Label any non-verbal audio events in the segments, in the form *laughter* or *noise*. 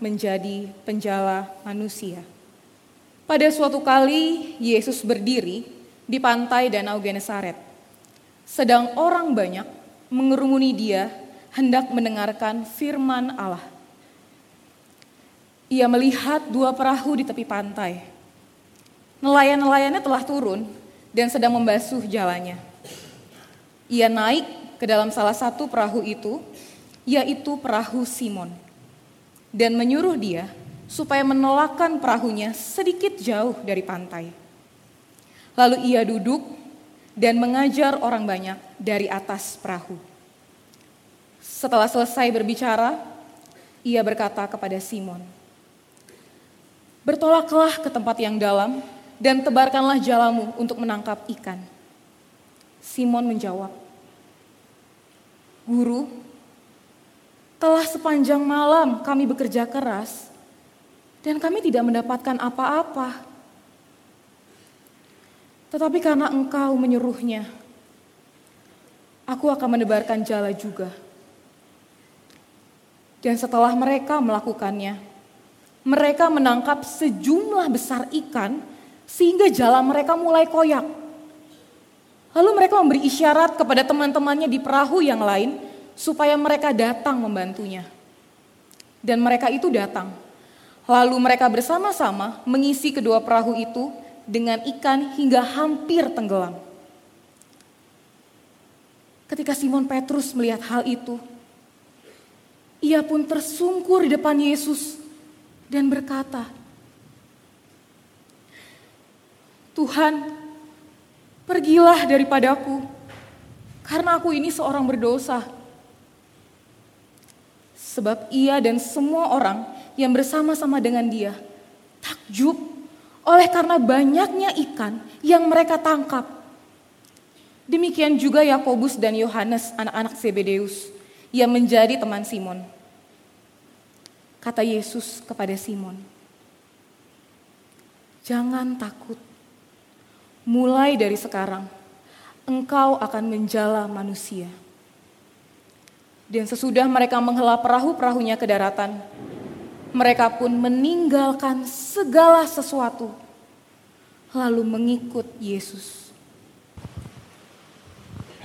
menjadi penjala manusia. Pada suatu kali Yesus berdiri di pantai Danau Genesaret. Sedang orang banyak mengerumuni dia hendak mendengarkan firman Allah. Ia melihat dua perahu di tepi pantai. Nelayan-nelayannya telah turun dan sedang membasuh jalannya. Ia naik ke dalam salah satu perahu itu, yaitu perahu Simon, dan menyuruh dia supaya menolakkan perahunya sedikit jauh dari pantai. Lalu ia duduk dan mengajar orang banyak dari atas perahu. Setelah selesai berbicara, ia berkata kepada Simon, "Bertolaklah ke tempat yang dalam dan tebarkanlah jalamu untuk menangkap ikan." Simon menjawab, "Guru, telah sepanjang malam kami bekerja keras dan kami tidak mendapatkan apa-apa. Tetapi karena engkau menyuruhnya, aku akan menebarkan jala juga." Dan setelah mereka melakukannya, mereka menangkap sejumlah besar ikan sehingga jala mereka mulai koyak. Lalu mereka memberi isyarat kepada teman-temannya di perahu yang lain supaya mereka datang membantunya. Dan mereka itu datang. Lalu mereka bersama-sama mengisi kedua perahu itu dengan ikan hingga hampir tenggelam. Ketika Simon Petrus melihat hal itu, ia pun tersungkur di depan Yesus dan berkata, "Tuhan, pergilah daripadaku, karena aku ini seorang berdosa." Sebab ia dan semua orang yang bersama-sama dengan dia takjub oleh karena banyaknya ikan yang mereka tangkap. Demikian juga Yakobus dan Yohanes, anak-anak Zebedeus ia menjadi teman Simon. Kata Yesus kepada Simon, "Jangan takut. Mulai dari sekarang, engkau akan menjala manusia." Dan sesudah mereka menghela perahu-perahunya ke daratan, mereka pun meninggalkan segala sesuatu, lalu mengikut Yesus.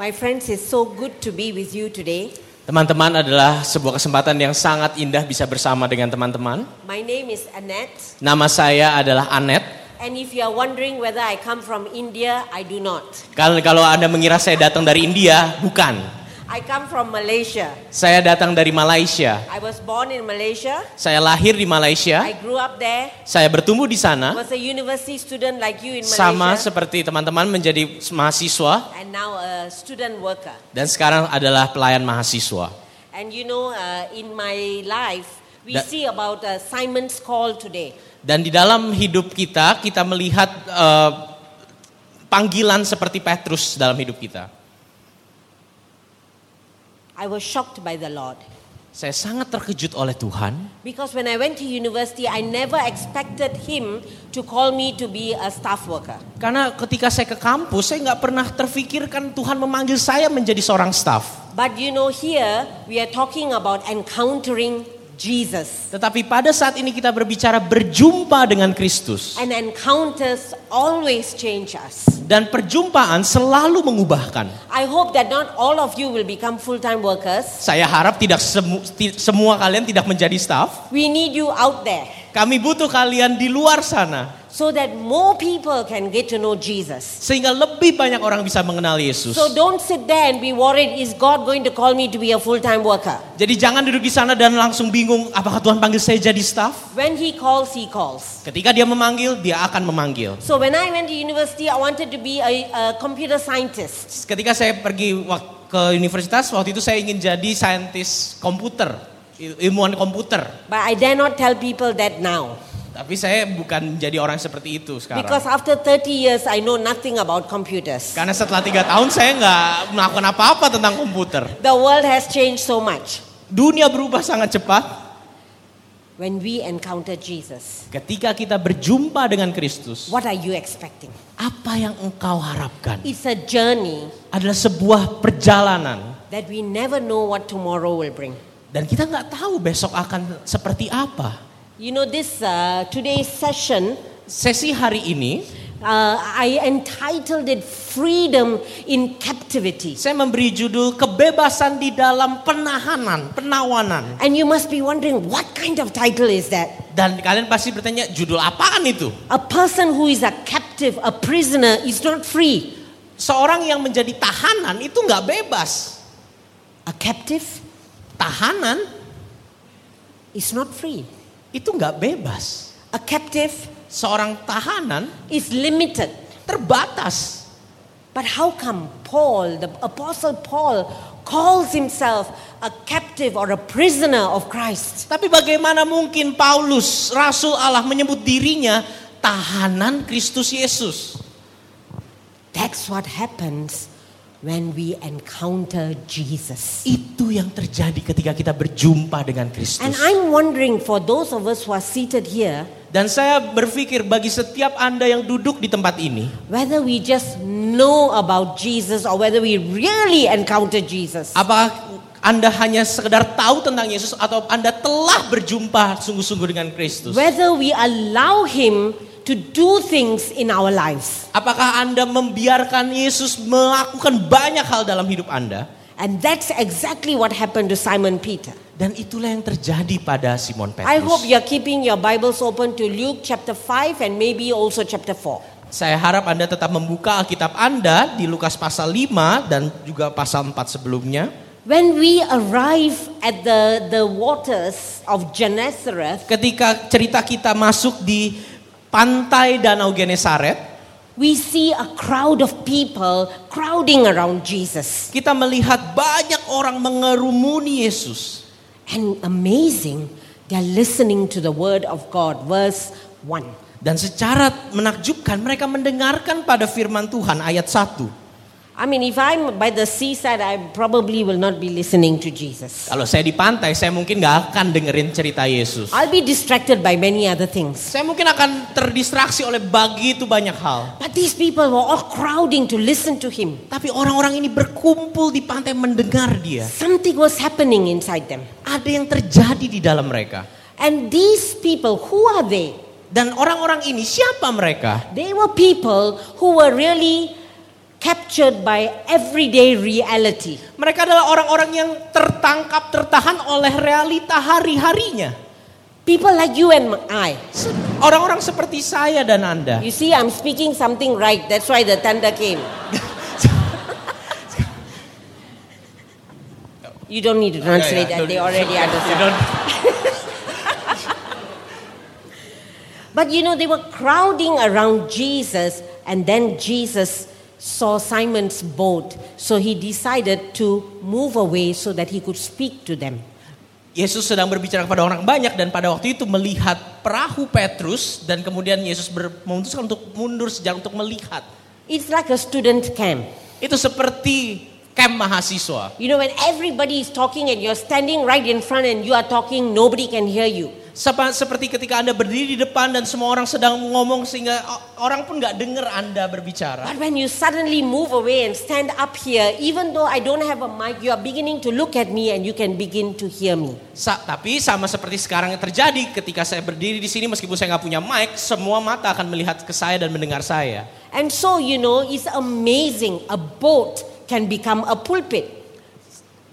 My friends, it's so good to be with you today. Teman-teman adalah sebuah kesempatan yang sangat indah bisa bersama dengan teman-teman. My name is Annette, Nama saya adalah Anet. and if you are wondering whether I come from India, I do not. Kalau kalau Anda mengira saya datang dari India, bukan. I come from Malaysia. Saya datang dari Malaysia. I was born in Malaysia. Saya lahir di Malaysia. I grew up there. Saya bertumbuh di sana Was a university student like you in sama Malaysia, seperti teman-teman menjadi mahasiswa and now a student worker. dan sekarang adalah pelayan mahasiswa. And you know, uh, in my life, we Da- see about uh, Simon's call today. Dan di dalam hidup kita, kita melihat eh, panggilan seperti Petrus dalam hidup kita. I was shocked by the Lord. Saya sangat terkejut oleh Tuhan Because when I went to university, I never expected him to call me to be a staff worker. karena ketika saya ke kampus, saya nggak pernah terfikirkan Tuhan memanggil saya menjadi seorang staff. But you know, here we are talking about encountering Jesus. Tetapi pada saat ini kita berbicara berjumpa dengan Kristus And encounters always change us. dan perjumpaan selalu mengubahkan. I hope that not all of you will become full time workers. Saya harap tidak semu- semua kalian tidak menjadi staff. We need you out there Kami butuh kalian di luar sana so that more people can get to know Jesus. sehingga lebih banyak orang bisa mengenal Yesus. So don't sit there and be worried is God going to call me to be a full time worker? Jadi jangan duduk di sana dan langsung bingung apakah Tuhan panggil saya jadi staff. When He calls, He calls. Ketika dia memanggil, dia akan memanggil. So when I went to university, I wanted to be a, a computer scientist. Ketika saya pergi wak- ke universitas, waktu itu saya ingin jadi saintis komputer, ilmuwan komputer. But I dare not tell people that now. Tapi saya bukan jadi orang seperti itu sekarang. Because after 30 years, I know nothing about computers. Karena setelah tiga tahun saya nggak melakukan apa-apa tentang komputer. The world has changed so much. Dunia berubah sangat cepat. When we encounter Jesus, Ketika kita berjumpa dengan Kristus, what are you expecting? apa yang engkau harapkan? It's a journey Adalah sebuah perjalanan that we never know what tomorrow will bring. Dan kita nggak tahu besok akan seperti apa. You know, this uh, today's session, Sesi hari ini uh, I entitled it Freedom in Captivity. saya memberi judul kebebasan di dalam penahanan, penawanan. And you must be wondering, what kind of title is that? Dan kalian pasti bertanya judul apaan itu? A person who is a captive, a prisoner, is not free. Seorang yang menjadi tahanan itu nggak bebas. A captive Tahanan is not free. itu nggak bebas. A captive Seorang tahanan is limited. terbatas. But how come Paul, the Apostle Paul, calls himself a captive or a prisoner of Christ? Tapi bagaimana mungkin Paulus, Rasul Allah menyebut dirinya tahanan Kristus Yesus? That's what happens when we encounter Jesus. Itu yang terjadi ketika kita berjumpa dengan Kristus. And I'm wondering for those of us who are seated here, Dan saya berpikir bagi setiap Anda yang duduk di tempat ini, whether we just know about Jesus or whether we really encounter Jesus. apakah Anda hanya sekedar tahu tentang Yesus atau Anda telah berjumpa sungguh-sungguh dengan Kristus? Whether we allow him to do things in our lives. Apakah Anda membiarkan Yesus melakukan banyak hal dalam hidup Anda? And that's exactly what happened to Simon Peter. Dan itulah yang terjadi pada Simon Petrus. I hope you're keeping your Bibles open to Luke chapter 5 and maybe also chapter 4. Saya harap Anda tetap membuka Alkitab Anda di Lukas pasal 5 dan juga pasal 4 sebelumnya. When we arrive at the, the waters of Gennesaret, Ketika cerita kita masuk di pantai Danau Genesaret, we see a crowd of people crowding around Jesus. kita melihat banyak orang mengerumuni Yesus. And amazing, they're listening to the word of God. Verse 1. Dan secara menakjubkan mereka mendengarkan pada firman Tuhan ayat 1. I mean, if I'm by the seaside, I probably will not be listening to Jesus. Kalau saya di pantai, saya mungkin gak akan dengerin cerita Yesus. I'll be distracted by many other things. Saya mungkin akan terdistraksi oleh begitu banyak hal. But these people were all crowding to listen to him. Tapi orang-orang ini berkumpul di pantai mendengar dia. Something was happening inside them. Ada yang terjadi di dalam mereka. And these people, who are they? Dan orang-orang ini siapa mereka? They were people who were really captured by everyday reality. Mereka adalah orang-orang yang tertangkap, tertahan oleh realita hari-harinya. People like you and I. Orang-orang seperti saya dan Anda. You see, I'm speaking something right. That's why the thunder came. You don't need to translate that. They already understand. *laughs* But you know, they were crowding around Jesus, and then Jesus saw Simon's boat. So he decided to move away so that he could speak to them. Yesus sedang berbicara kepada orang banyak dan pada waktu itu melihat perahu Petrus dan kemudian Yesus ber- memutuskan untuk mundur sejak untuk melihat. It's like a student camp. Itu seperti camp mahasiswa. You know, when everybody is talking and you're standing right in front and you are talking, nobody can hear you. Seperti ketika Anda berdiri di depan dan semua orang sedang ngomong sehingga orang pun nggak dengar Anda berbicara. But when you suddenly move away and stand up here, even though I don't have a mic, you are beginning to look at me and you can begin to hear me. Sa- tapi sama seperti sekarang yang terjadi ketika saya berdiri di sini meskipun saya nggak punya mic, semua mata akan melihat ke saya dan mendengar saya. And so, you know, it's amazing. A boat can become a pulpit.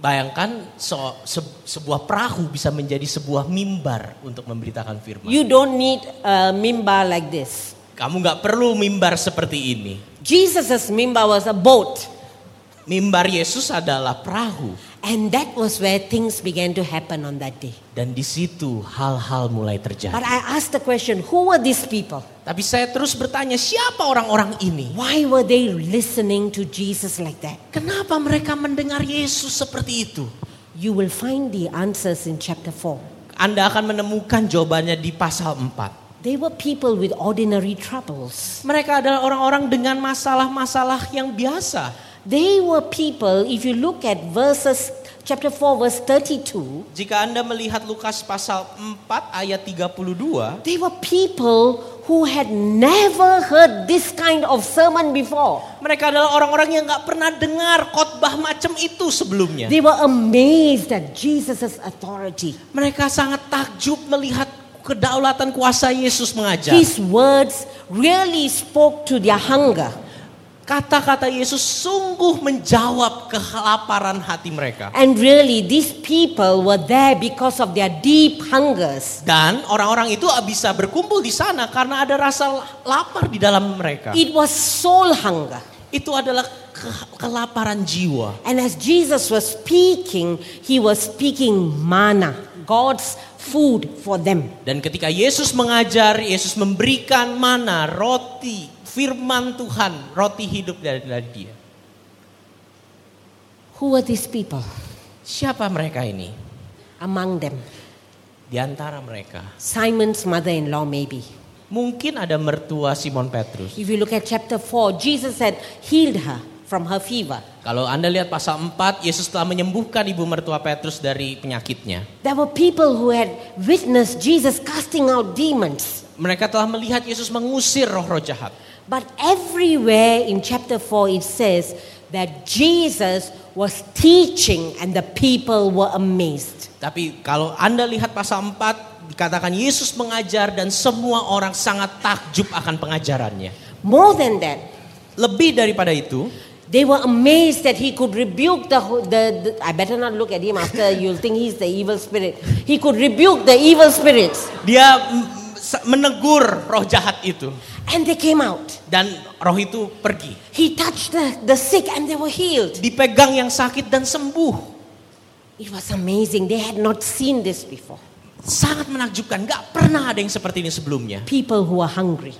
Bayangkan so- se- sebuah perahu bisa menjadi sebuah mimbar untuk memberitakan firman. You don't need a mimbar like this. Kamu nggak perlu mimbar seperti ini. Jesus' mimbar was a boat. Mimbar Yesus adalah perahu And that was where things began to happen on that day. dan di situ hal-hal mulai terjadi. But I asked the question who were these people? Tapi saya terus bertanya siapa orang-orang ini? Why were they listening to Jesus like that? Kenapa mereka mendengar Yesus seperti itu? You will find the answers in chapter 4. Anda akan menemukan jawabannya di pasal 4. They were people with ordinary troubles. Mereka adalah orang-orang dengan masalah-masalah yang biasa. They were people, if you look at verses chapter 4 verse 32, Jika Anda melihat Lukas pasal 4 ayat 32, they were people who had never heard this kind of sermon before. mereka adalah orang-orang yang nggak pernah dengar khotbah macam itu sebelumnya. They were amazed at Jesus' authority. Mereka sangat takjub melihat kedaulatan kuasa Yesus mengajar. His words really spoke to their hunger. Kata-kata Yesus sungguh menjawab kelaparan hati mereka. And really, these people were there because of their deep hungers. Dan orang-orang itu bisa berkumpul di sana karena ada rasa lapar di dalam mereka. It was soul hunger. Itu adalah ke- kelaparan jiwa. And as Jesus was speaking, he was speaking manna, God's food for them. Dan ketika Yesus mengajar, Yesus memberikan mana roti, firman Tuhan, roti hidup dari, dari dia. Who were these people? Siapa mereka ini? Among them, Di antara mereka. Simon's mother in law, maybe. Mungkin ada mertua Simon Petrus. If you look at chapter 4, Jesus had healed her from her fever. Kalau Anda lihat pasal 4, Yesus telah menyembuhkan ibu mertua Petrus dari penyakitnya. There were people who had witnessed Jesus casting out demons. Mereka telah melihat Yesus mengusir roh-roh jahat. But everywhere in chapter 4, it says that Jesus was teaching and the people were amazed. Tapi kalau Anda lihat pasal 4, dikatakan Yesus mengajar dan semua orang sangat takjub akan pengajarannya. More than that, Lebih daripada itu, they were amazed that he could rebuke the, the, the I better not look at him after *laughs* you'll think he's the evil spirit. He could rebuke the evil spirits. dia menegur roh jahat itu. And they came out. Dan roh itu pergi. He touched the, the sick and they were healed. Dipegang yang sakit dan sembuh. It was amazing. They had not seen this before. Sangat menakjubkan. Gak pernah ada yang seperti ini sebelumnya. People who were hungry.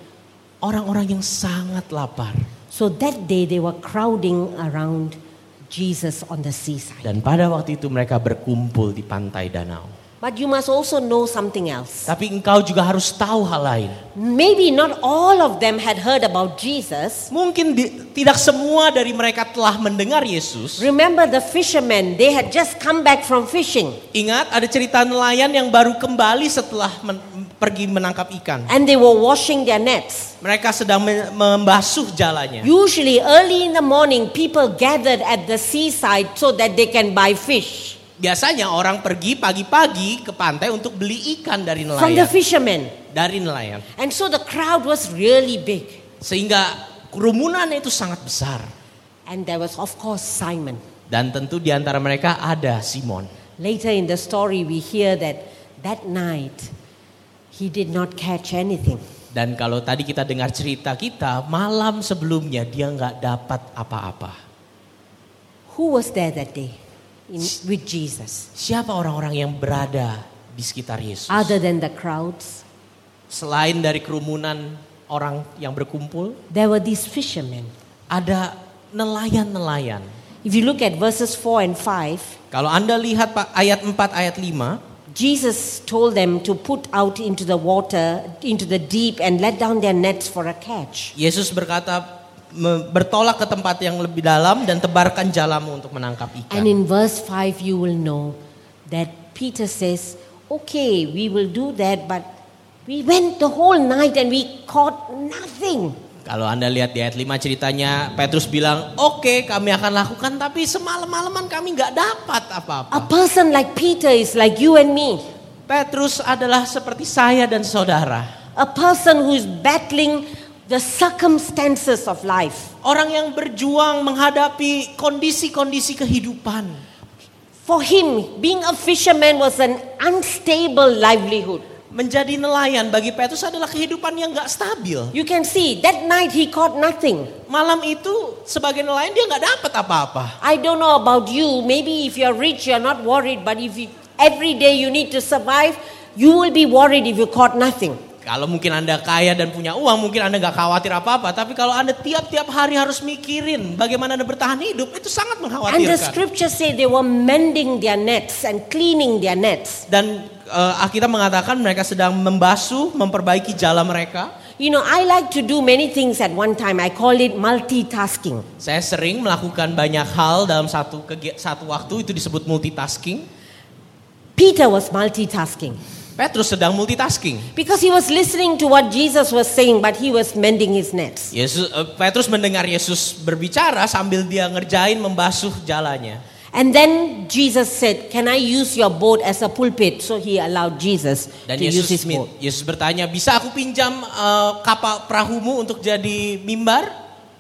Orang-orang yang sangat lapar. So that day they were crowding around Jesus on the seaside. Dan pada waktu itu mereka berkumpul di pantai danau. But you must also know something else. Tapi engkau juga harus tahu hal lain. Maybe not all of them had heard about Jesus. Mungkin di- tidak semua dari mereka telah mendengar Yesus. Remember the fishermen, they had just come back from fishing Ingat ada cerita nelayan yang baru kembali setelah men- pergi menangkap ikan. and they were washing their nets. Mereka sedang me- membasuh jalannya. Usually, early in the morning, people gathered at the seaside so that they can buy fish Biasanya orang pergi pagi-pagi ke pantai untuk beli ikan dari from the nelayan. fishermen. Dari nelayan. And so the crowd was really big. Sehingga kerumunannya itu sangat besar. And there was, of course, Simon. Dan tentu di antara mereka ada Simon. Later in the story, we hear that that night he did not catch anything. Dan kalau tadi kita dengar cerita kita, malam sebelumnya dia nggak dapat apa-apa. Who was there that day in, with Jesus? Siapa orang-orang yang berada di sekitar Yesus? Other than the crowds, Selain dari kerumunan orang yang berkumpul, there were these fishermen. ada nelayan-nelayan. If you look at verses 4 and 5, Kalau Anda lihat Pak ayat 4 ayat 5, Jesus told them to put out into the water, into the deep, and let down their nets for a catch. Yesus berkata bertolak ke tempat yang lebih dalam dan tebarkan jalamu untuk menangkap ikan. And in verse 5, you will know that Peter says, Okay, we will do that, but we went the whole night and we caught nothing. Kalau Anda lihat di ayat 5 ceritanya, Petrus bilang, oke kami akan lakukan tapi semalam-malaman kami nggak dapat A apa-apa. person like Peter is like you and me, Petrus adalah seperti saya dan saudara. a person who is battling the circumstances of life. Orang yang berjuang menghadapi kondisi-kondisi kehidupan. For him, being a fisherman was an unstable livelihood. Menjadi nelayan bagi Petrus adalah kehidupan yang nggak stabil. You can see that night he caught nothing. Malam itu sebagai nelayan dia nggak dapat apa-apa. I don't know about you. Maybe if you're rich, you're not worried. But if you, every day you need to survive, you will be worried if you caught nothing. Kalau mungkin Anda kaya dan punya uang, mungkin Anda nggak khawatir apa-apa. Tapi kalau Anda tiap-tiap hari harus mikirin bagaimana Anda bertahan hidup, itu sangat And the mengkhawatirkan. scriptures say they were mending their nets and cleaning their nets. Dan eh, Alkitab mengatakan mereka sedang membasuh, memperbaiki jala mereka. You know, I like to do many things at one time. I call it multitasking. Saya sering melakukan banyak hal dalam satu satu waktu itu disebut multitasking. Peter was multitasking Petrus sedang multitasking. because he was listening to what Jesus was saying, but he was mending his nets. Yesus eh, Petrus mendengar Yesus berbicara sambil dia ngerjain membasuh jalannya. And then Jesus said, Can I use your boat as a pulpit? So he allowed Jesus Dan to use Yesus his boat. Yesus bertanya, "Bisa aku pinjam eh, kapal perahumu untuk jadi mimbar?"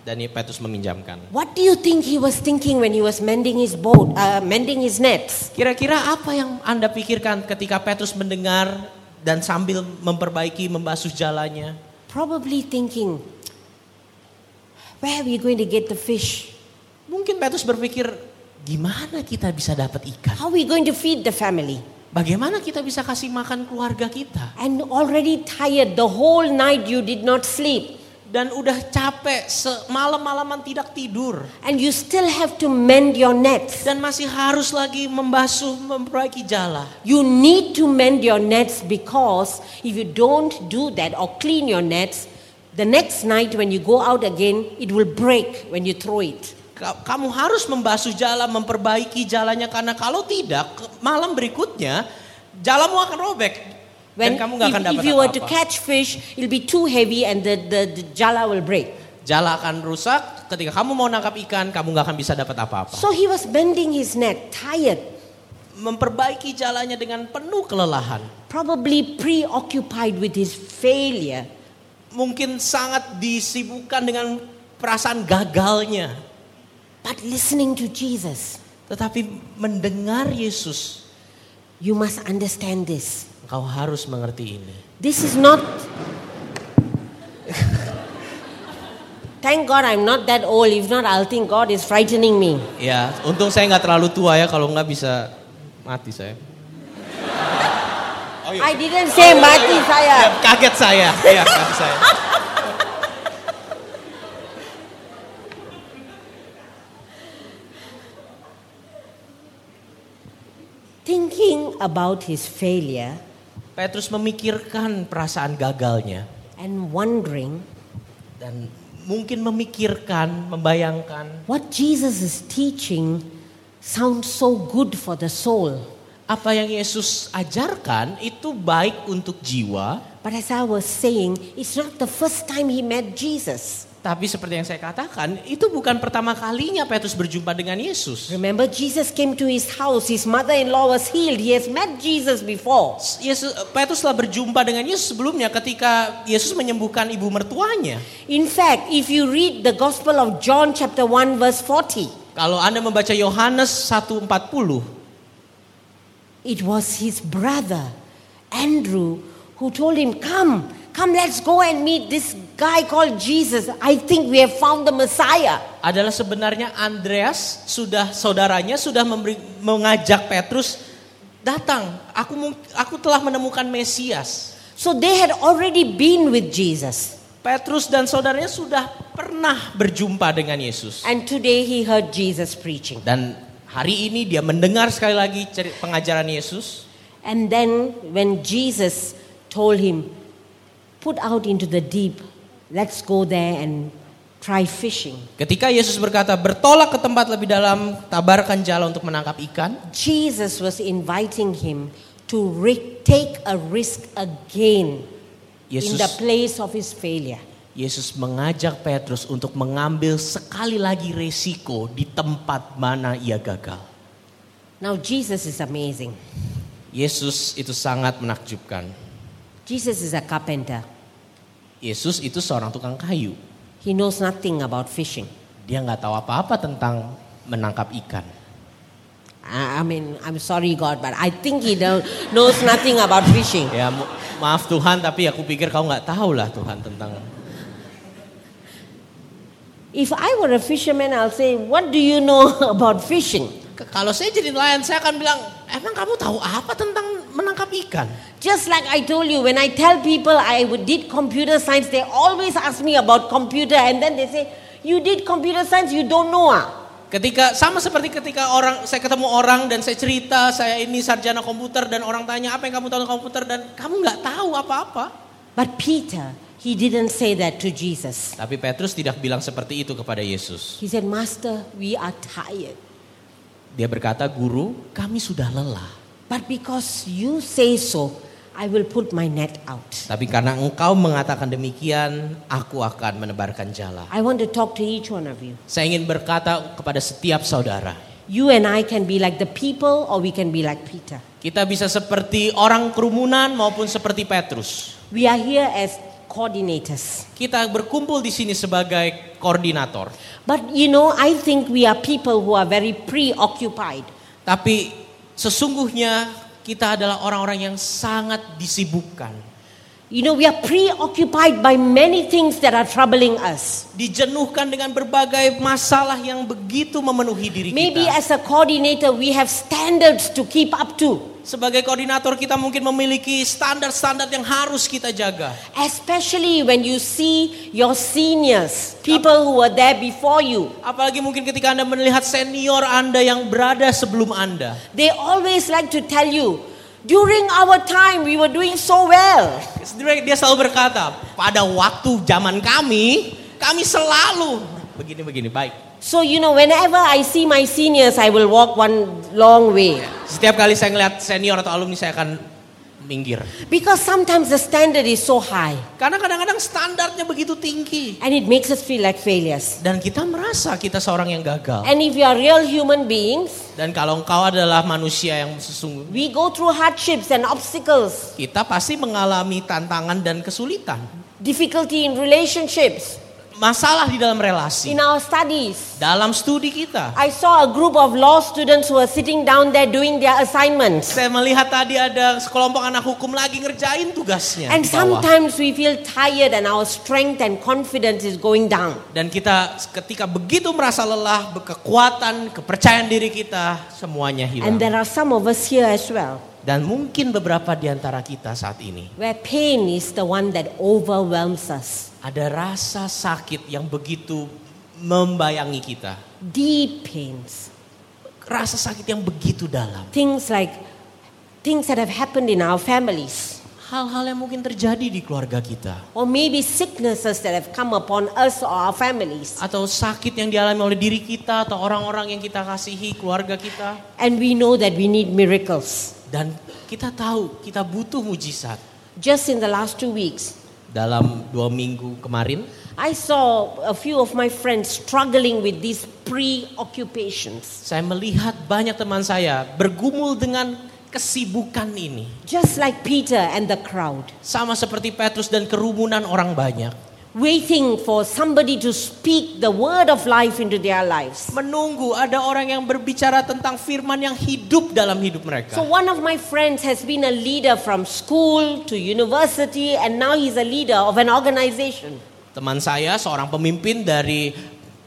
Dan Petrus meminjamkan. What do you think he was thinking when he was mending his boat, uh, mending his nets? Kira-kira apa yang Anda pikirkan ketika Petrus mendengar dan sambil memperbaiki membasuh jalannya? Probably thinking, Where are we going to get the fish? Mungkin Petrus berpikir, gimana kita bisa dapat ikan? How we going to feed the family? Bagaimana kita bisa kasih makan keluarga kita? And already tired, the whole night you did not sleep. Dan udah capek, semalam-malaman tidak tidur. And you still have to mend your nets. Dan masih harus lagi membasuh, memperbaiki jala. You need to mend your nets because if you don't do that or clean your nets, the next night when you go out again, it will break when you throw it. Ka- Kamu harus membasuh jala, memperbaiki jalannya. Karena kalau tidak, malam berikutnya, jalamu akan robek. When dan kamu gak akan dapat if you were to apa-apa. catch fish, it'll be too heavy and the, the, the jala will break. Jala akan rusak. Ketika kamu mau nangkap ikan, kamu gak akan bisa dapat apa-apa. So he was bending his net, tired, memperbaiki jalannya dengan penuh kelelahan. probably preoccupied with his failure. Mungkin sangat disibukkan dengan perasaan gagalnya. But listening to Jesus, Tetapi mendengar Yesus, you must understand this. engkau harus mengerti ini. This is not. Thank God I'm not that old. If not, I'll think God is frightening me. Ya, untung saya nggak terlalu tua ya, kalau nggak bisa mati saya. I didn't say mati Ya, saya. kaget saya, ya kaget saya. Thinking about his failure Petrus memikirkan perasaan gagalnya and wondering dan mungkin memikirkan, membayangkan what Jesus is teaching sounds so good for the soul. apa yang Yesus ajarkan itu baik untuk jiwa, But as I was saying, it's not the first time he met Jesus. Tapi seperti yang saya katakan, itu bukan pertama kalinya Petrus berjumpa dengan Yesus. Remember, Jesus came to his house. His mother-in-law was healed. He has met Jesus before. Yesus Petrus telah berjumpa dengan Yesus sebelumnya ketika Yesus menyembuhkan ibu mertuanya. In fact, if you read the Gospel of John, chapter 1, verse 40, Kalau Anda membaca Yohanes 1:40, it was his brother, Andrew, who told him, Come, come, let's go and meet this guy called Jesus. I think we have found the Messiah. adalah sebenarnya Andreas sudah saudaranya sudah memberi, mengajak Petrus datang. Aku aku telah menemukan Mesias. So they had already been with Jesus. Petrus dan saudaranya sudah pernah berjumpa dengan Yesus. And today he heard Jesus preaching. Dan hari ini dia mendengar sekali lagi pengajaran Yesus. And then when Jesus told him, Put out into the deep, let's go there and try fishing. Ketika Yesus berkata, bertolak ke tempat lebih dalam, tabarkan jala untuk menangkap ikan. Jesus was inviting him to take a risk again in Yesus, the place of his failure. Yesus mengajak Petrus untuk mengambil sekali lagi resiko di tempat mana ia gagal. Now, Jesus is amazing. Yesus itu sangat menakjubkan. Jesus is a carpenter, Yesus itu seorang tukang kayu. he knows nothing about fishing. Dia nggak tahu apa-apa tentang menangkap ikan. I mean, I'm sorry, God, but I think he don't, knows nothing about fishing. Ya maaf Tuhan, tapi aku pikir kau nggak tahu lah Tuhan tentang. If I were a fisherman, I'll say, What do you know *laughs* about fishing? Kalau saya jadi nelayan, saya akan bilang, emang kamu tahu apa tentang menangkap ikan? Just like I told you, when I tell people I would- did computer science, they always ask me about computer, and then they say, "You did computer science, you don't know ah." Ketika sama seperti ketika orang saya ketemu orang dan saya cerita saya ini sarjana komputer dan orang tanya apa yang kamu tahu komputer dan kamu nggak tahu apa-apa. But Peter, He didn't say that to Jesus. Tapi Petrus tidak bilang seperti itu kepada Yesus. He said, Master, we are tired. Dia berkata, "Guru, kami sudah lelah." But because you say so, I will put my net out. Tapi karena engkau mengatakan demikian, aku akan menebarkan jala. I want to talk to each one of you. Saya ingin berkata kepada setiap saudara, You and I can be like the people, or we can be like Peter. kita bisa seperti orang kerumunan maupun seperti Petrus. We are here as coordinators. Kita berkumpul di sini sebagai koordinator. But you know, I think we are people who are very preoccupied. Tapi sesungguhnya kita adalah orang-orang yang sangat disibukkan. You know, we are preoccupied by many things that are troubling us. Dijenuhkan dengan berbagai masalah yang begitu memenuhi diri Maybe kita. as a coordinator, we have standards to keep up to, Sebagai koordinator kita mungkin memiliki standar-standar yang harus kita jaga. especially when you see your seniors, people who were there before you. Apalagi mungkin ketika Anda melihat senior Anda yang berada sebelum Anda. They always like to tell you, during our time, we were doing so well. Dia selalu berkata, pada waktu zaman kami, kami selalu begini-begini. Baik. So, you know, whenever I see my seniors, I will walk one long way. Setiap kali saya ngeliat senior atau alumni saya akan minggir. Because sometimes the standard is so high Karena kadang-kadang standarnya begitu tinggi. and it makes us feel like failures. Dan kita merasa kita seorang yang gagal. And if you are real human beings, Dan kalau engkau adalah manusia yang sesungguhnya, we go through hardships and obstacles, kita pasti mengalami tantangan dan kesulitan. difficulty in relationships, Masalah di dalam relasi. in our studies. Dalam studi kita. I saw a group of law students who were sitting down there doing their assignments. Saya melihat tadi ada sekelompok anak hukum lagi ngerjain tugasnya. And sometimes we feel tired and our strength and confidence is going down. Dan kita ketika begitu merasa lelah, kekuatan, kepercayaan diri kita semuanya hilang. And there are some of us here as well, Dan mungkin beberapa di antara kita saat ini where pain is the one that overwhelms us. Ada rasa sakit yang begitu membayangi kita. Deep pains. Rasa sakit yang begitu dalam. Things like things that have happened in our families. Hal-hal yang mungkin terjadi di keluarga kita. Or maybe sicknesses that have come upon us or our families. Atau sakit yang dialami oleh diri kita atau orang-orang yang kita kasihi, keluarga kita. And we know that we need miracles. Dan kita tahu kita butuh mujizat. Just in the last two weeks, Dalam dua minggu kemarin, I saw a few of my friends struggling with these preoccupations. saya melihat banyak teman saya bergumul dengan kesibukan ini. Just like Peter and the crowd, Sama seperti Petrus dan kerumunan orang banyak. Waiting for somebody to speak the word of life into their lives. Menunggu ada orang yang berbicara tentang firman yang hidup dalam hidup mereka. So, one of my friends has been a leader from school to university, and now he's a leader of an organization. Teman saya seorang pemimpin dari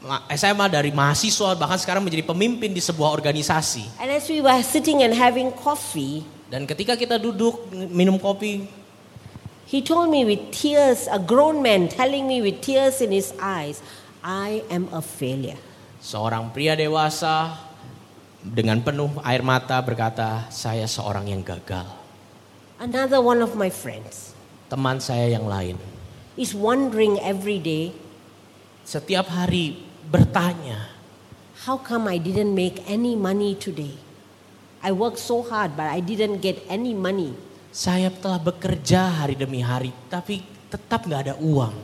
ma- SMA, dari mahasiswa, bahkan sekarang menjadi pemimpin di sebuah organisasi. And as we were sitting and having coffee, Dan ketika kita duduk minum kopi, he told me with tears, a grown man telling me with tears in his eyes, I am a failure. seorang pria dewasa dengan penuh air mata berkata, "Saya seorang yang gagal." Another one of my friends Teman saya yang lain is wondering every day, setiap hari bertanya, how come I didn't make any money today? I worked so hard, but I didn't get any money. "Saya telah bekerja hari demi hari, tapi tetap nggak ada uang."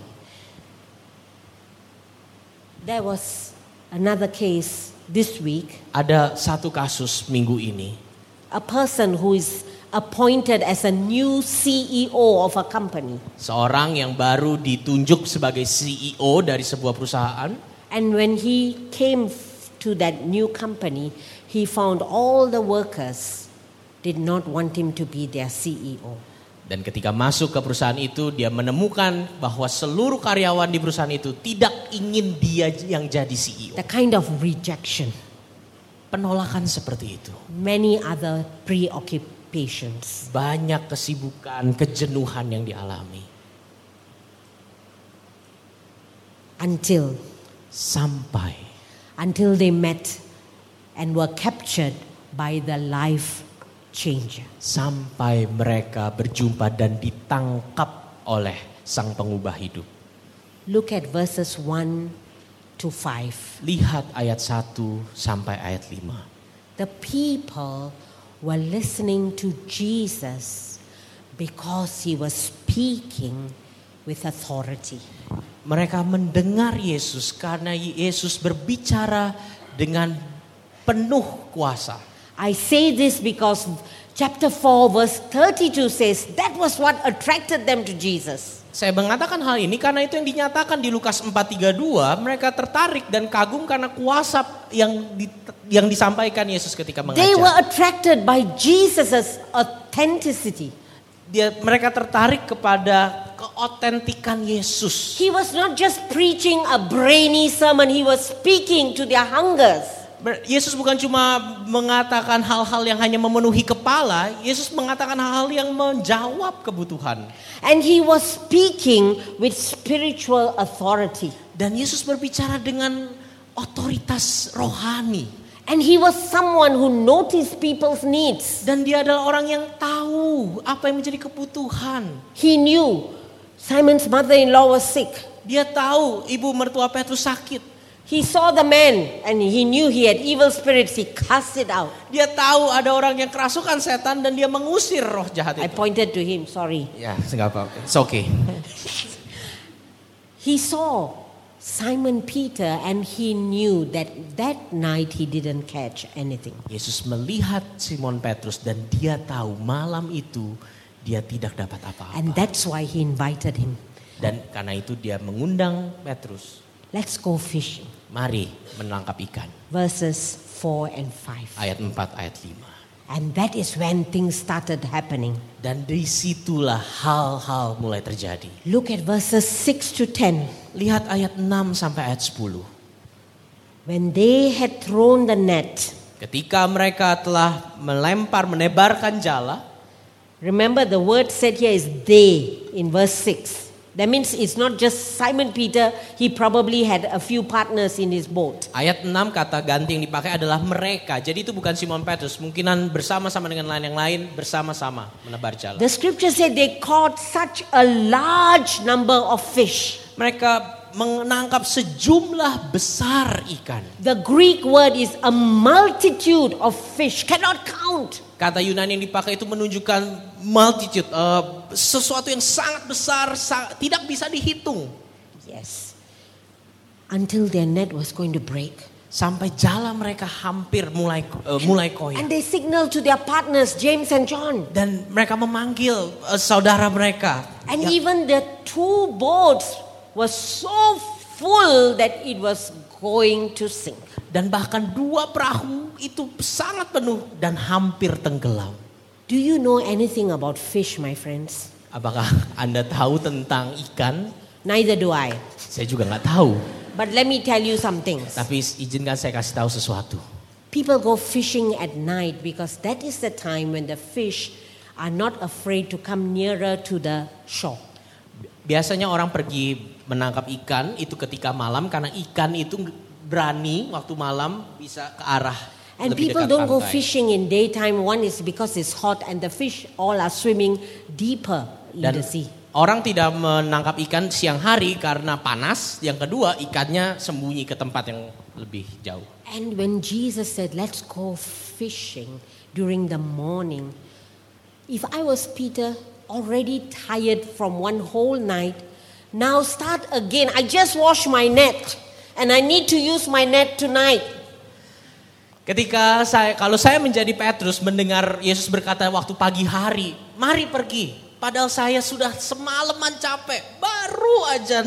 There was another case this week. Ada satu kasus minggu ini, A person who is appointed as a new CEO of a company. seorang yang baru ditunjuk sebagai CEO dari sebuah perusahaan. And when he came to that new company, he found all the workers did not want him to be their CEO. Dan ketika masuk ke perusahaan itu, dia menemukan bahwa seluruh karyawan di perusahaan itu tidak ingin dia yang jadi CEO. The kind of rejection, Penolakan seperti itu. many other preoccupations. Banyak kesibukan, kejenuhan yang dialami. Until, Sampai until they met and were captured by the life changer. sampai mereka berjumpa dan ditangkap oleh sang pengubah hidup. Look at verses 1 to 5. Lihat ayat 1 sampai ayat 5. The people were listening to Jesus because he was speaking with authority. Mereka mendengar Yesus karena Yesus berbicara dengan penuh kuasa. I say this because chapter 4 verse 32 says that was what attracted them to Jesus. Saya mengatakan hal ini karena itu yang dinyatakan di Lukas 4:32, mereka tertarik dan kagum karena kuasa yang di- yang disampaikan Yesus ketika They were mengajar. attracted by Jesus' authenticity. Dia mereka tertarik kepada keotentikan Yesus. He was not just preaching a brainy sermon, he was speaking to their hungers. Yesus bukan cuma mengatakan hal-hal yang hanya memenuhi kepala, Yesus mengatakan hal-hal yang menjawab kebutuhan. And he was speaking with spiritual authority. Dan Yesus berbicara dengan otoritas rohani. And he was someone who noticed people's needs. Dan dia adalah orang yang tahu apa yang menjadi kebutuhan. He knew Simon's mother in law was sick. Dia tahu ibu mertua Petrus sakit. He saw the man and he knew he had evil spirits. He cast it out. Dia tahu ada orang yang kerasukan setan dan dia mengusir roh jahat I itu. pointed to him, sorry. Ya, enggak apa. It's okay. *laughs* He saw Simon Peter and he knew that that night he didn't catch anything. Yesus melihat Simon Petrus dan dia tahu malam itu dia tidak dapat apa-apa. And that's why he invited him. Dan karena itu dia mengundang Petrus, Let's go fishing. mari menangkap ikan. Verses 4 and 5. Ayat 4, ayat 5. And that is when things started happening. Dan di situlah hal-hal mulai terjadi. Look at verses 6 to 10. Lihat ayat 6 sampai ayat 10. When they had thrown the net, Ketika mereka telah melempar, menebarkan jala, remember the word said here is they in verse 6. That means it's not just Simon Peter, he probably had a few partners in his boat. ayat 6 kata ganti yang dipakai adalah mereka. Jadi itu bukan Simon Petrus, mungkinan bersama-sama dengan lain yang lain, bersama-sama menebar jala. The scripture said they caught such a large number of fish. Mereka menangkap sejumlah besar ikan. The Greek word is a multitude of fish, cannot count. Kata Yunani yang dipakai itu menunjukkan multitude, eh, sesuatu yang sangat besar, sa- tidak bisa dihitung. Yes. Until their net was going to break. Sampai jala mereka hampir mulai eh, mulai koyak. And they signaled to their partners, James and John. Dan mereka memanggil eh, saudara mereka. And Ya, even the two boats was so full that it was going to sink. dan bahkan dua perahu itu sangat penuh dan hampir tenggelam. Do you know anything about fish, my friends? Apakah Anda tahu tentang ikan? Neither do I. Saya juga nggak tahu. But let me tell you some things. Tapi izinkan saya kasih tahu sesuatu. People go fishing at night because that is the time when the fish are not afraid to come nearer to the shore. Biasanya orang pergi menangkap ikan itu ketika malam karena ikan itu berani waktu malam bisa ke arah And lebih people don't go pantai. fishing in daytime. One is because it's hot and the fish all are swimming deeper in Dan the sea. orang tidak menangkap ikan siang hari karena panas. Yang kedua ikannya sembunyi ke tempat yang lebih jauh. And when Jesus said, let's go fishing during the morning, if I was Peter, already tired from one whole night, now start again. I just washed my net and I need to use my net tonight. Ketika saya kalau saya menjadi Petrus mendengar Yesus berkata waktu pagi hari, mari pergi. Padahal saya sudah semalaman capek, baru aja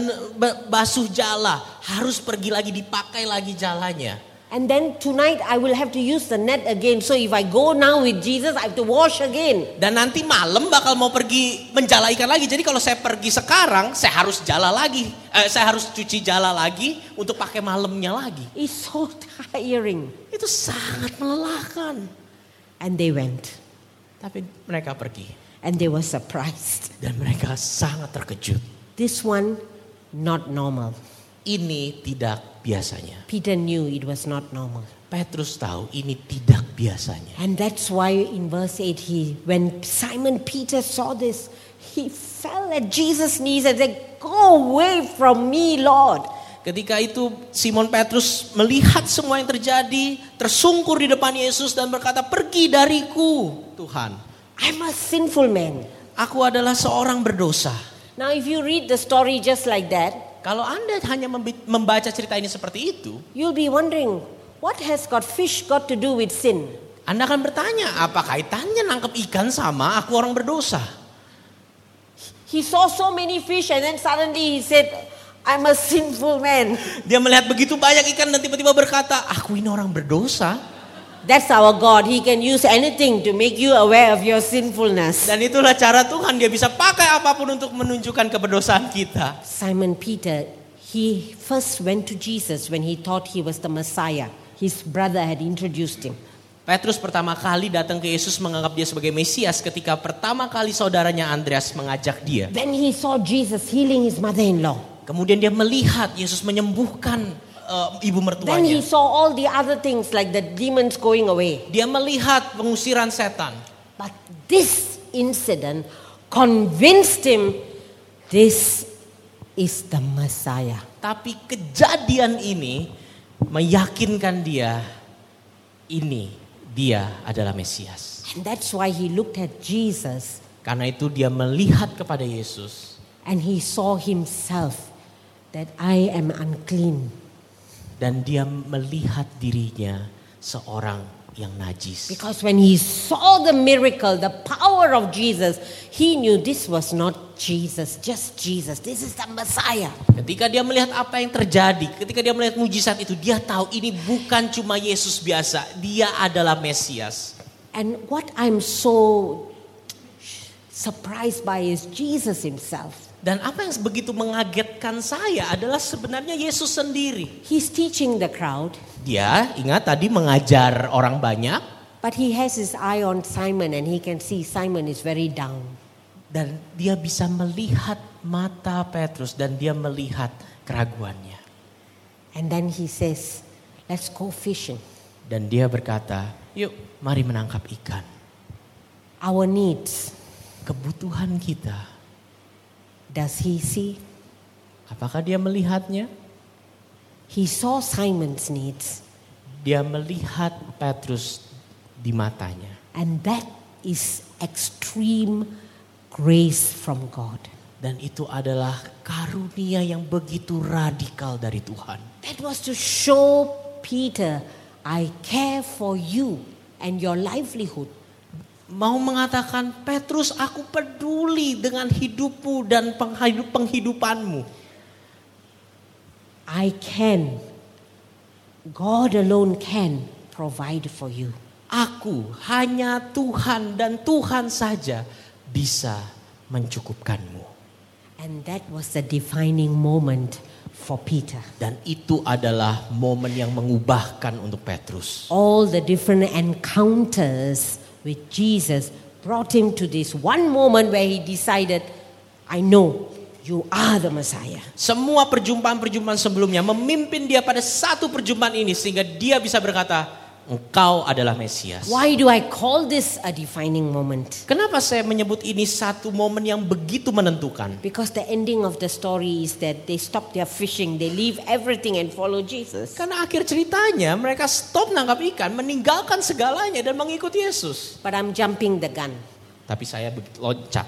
basuh jala, harus pergi lagi dipakai lagi jalannya. And then tonight I will have to use the net again. So if I go now with Jesus, I have to wash again. Dan nanti malam bakal mau pergi menjala ikan lagi. Jadi kalau saya pergi sekarang, saya harus jala lagi. Eh, saya harus cuci jala lagi untuk pakai malamnya lagi. It's so *laughs* tiring. Itu sangat melelahkan. And they went Tapi mereka pergi and they were surprised. dan mereka sangat terkejut. This one, not normal. Ini tidak biasanya. Peter knew it was not normal. Petrus tahu ini tidak biasanya. And that's why in verse 8 he when Simon Peter saw this he fell at Jesus' knees and said, Go away from me, Lord. Ketika itu Simon Petrus melihat semua yang terjadi, tersungkur di depan Yesus dan berkata, "Pergi dariku, Tuhan. I'm a sinful man. Aku adalah seorang berdosa." Now, if you read the story just like that, Kalau Anda hanya membaca cerita ini seperti itu, you'll be wondering, what has got fish got to do with sin? Anda akan bertanya, apa kaitannya nangkep ikan sama aku orang berdosa? He saw so many fish and then suddenly he said, I'm a *laughs* sinful man. Dia melihat begitu banyak ikan dan tiba-tiba berkata, aku ini orang berdosa. That's our God. He can use anything to make you aware of your sinfulness. Dan itulah cara Tuhan, dia bisa pakai apa pun untuk menunjukkan keberdosaan kita. Simon Peter, he first went to Jesus when he thought he was the Messiah. His brother had introduced him. Petrus pertama kali datang ke Yesus menganggap dia sebagai Mesias ketika pertama kali saudaranya Andreas mengajak dia. Then he saw Jesus healing his mother in law. Kemudian dia melihat Yesus menyembuhkan eh, ibu Then he mertuanya. saw all the other things like the demons going away. Dia melihat pengusiran setan. But this incident convinced him this is the Messiah. Tapi kejadian ini meyakinkan dia ini dia adalah Mesias. And that's why he looked at Jesus Karena itu dia melihat kepada Yesus and he saw himself that I am unclean. Dan dia melihat dirinya seorang yang najis. Because when he saw the miracle, the power of Jesus, he knew this was not Jesus, just Jesus. This is the Messiah. Ketika dia melihat apa yang terjadi, ketika dia melihat mujizat itu, dia tahu ini bukan cuma Yesus biasa, dia adalah Mesias. And what I'm so surprised by is Jesus himself. Dan apa yang begitu mengagetkan saya adalah sebenarnya Yesus sendiri. He's teaching the crowd, Dia ingat tadi mengajar orang banyak but he has his eye on Simon and he can see Simon is very down. dan dia bisa melihat mata Petrus dan dia melihat keraguannya. And then he says, Let's go fishing. Dan dia berkata, yuk mari menangkap ikan. Our needs, Kebutuhan kita, does he see? apakah dia melihatnya? He saw Simon's needs, Dia melihat Petrus di matanya. and that is extreme grace from God. Dan itu adalah karunia yang begitu radikal dari Tuhan. That was to show Peter, I care for you and your livelihood. Mau mengatakan, Petrus aku peduli dengan hidupmu dan penghidup penghidupanmu. I can, God alone can provide for you. Aku hanya Tuhan dan Tuhan saja bisa mencukupkanmu. And that was the defining moment for Peter. Dan itu adalah momen yang mengubahkan untuk Petrus. All the different encounters with Jesus brought him to this one moment where he decided, I know you are the Messiah. Semua perjumpaan-perjumpaan sebelumnya memimpin dia pada satu perjumpaan ini sehingga dia bisa berkata, engkau adalah Mesias. Why do I call this a defining moment? Kenapa saya menyebut ini satu momen yang begitu menentukan? Because the ending of the story is that they stop their fishing, they leave everything and follow Jesus. Karena akhir ceritanya mereka stop nangkap ikan, meninggalkan segalanya dan mengikut Yesus. But I'm jumping the gun. Tapi saya begitu loncat.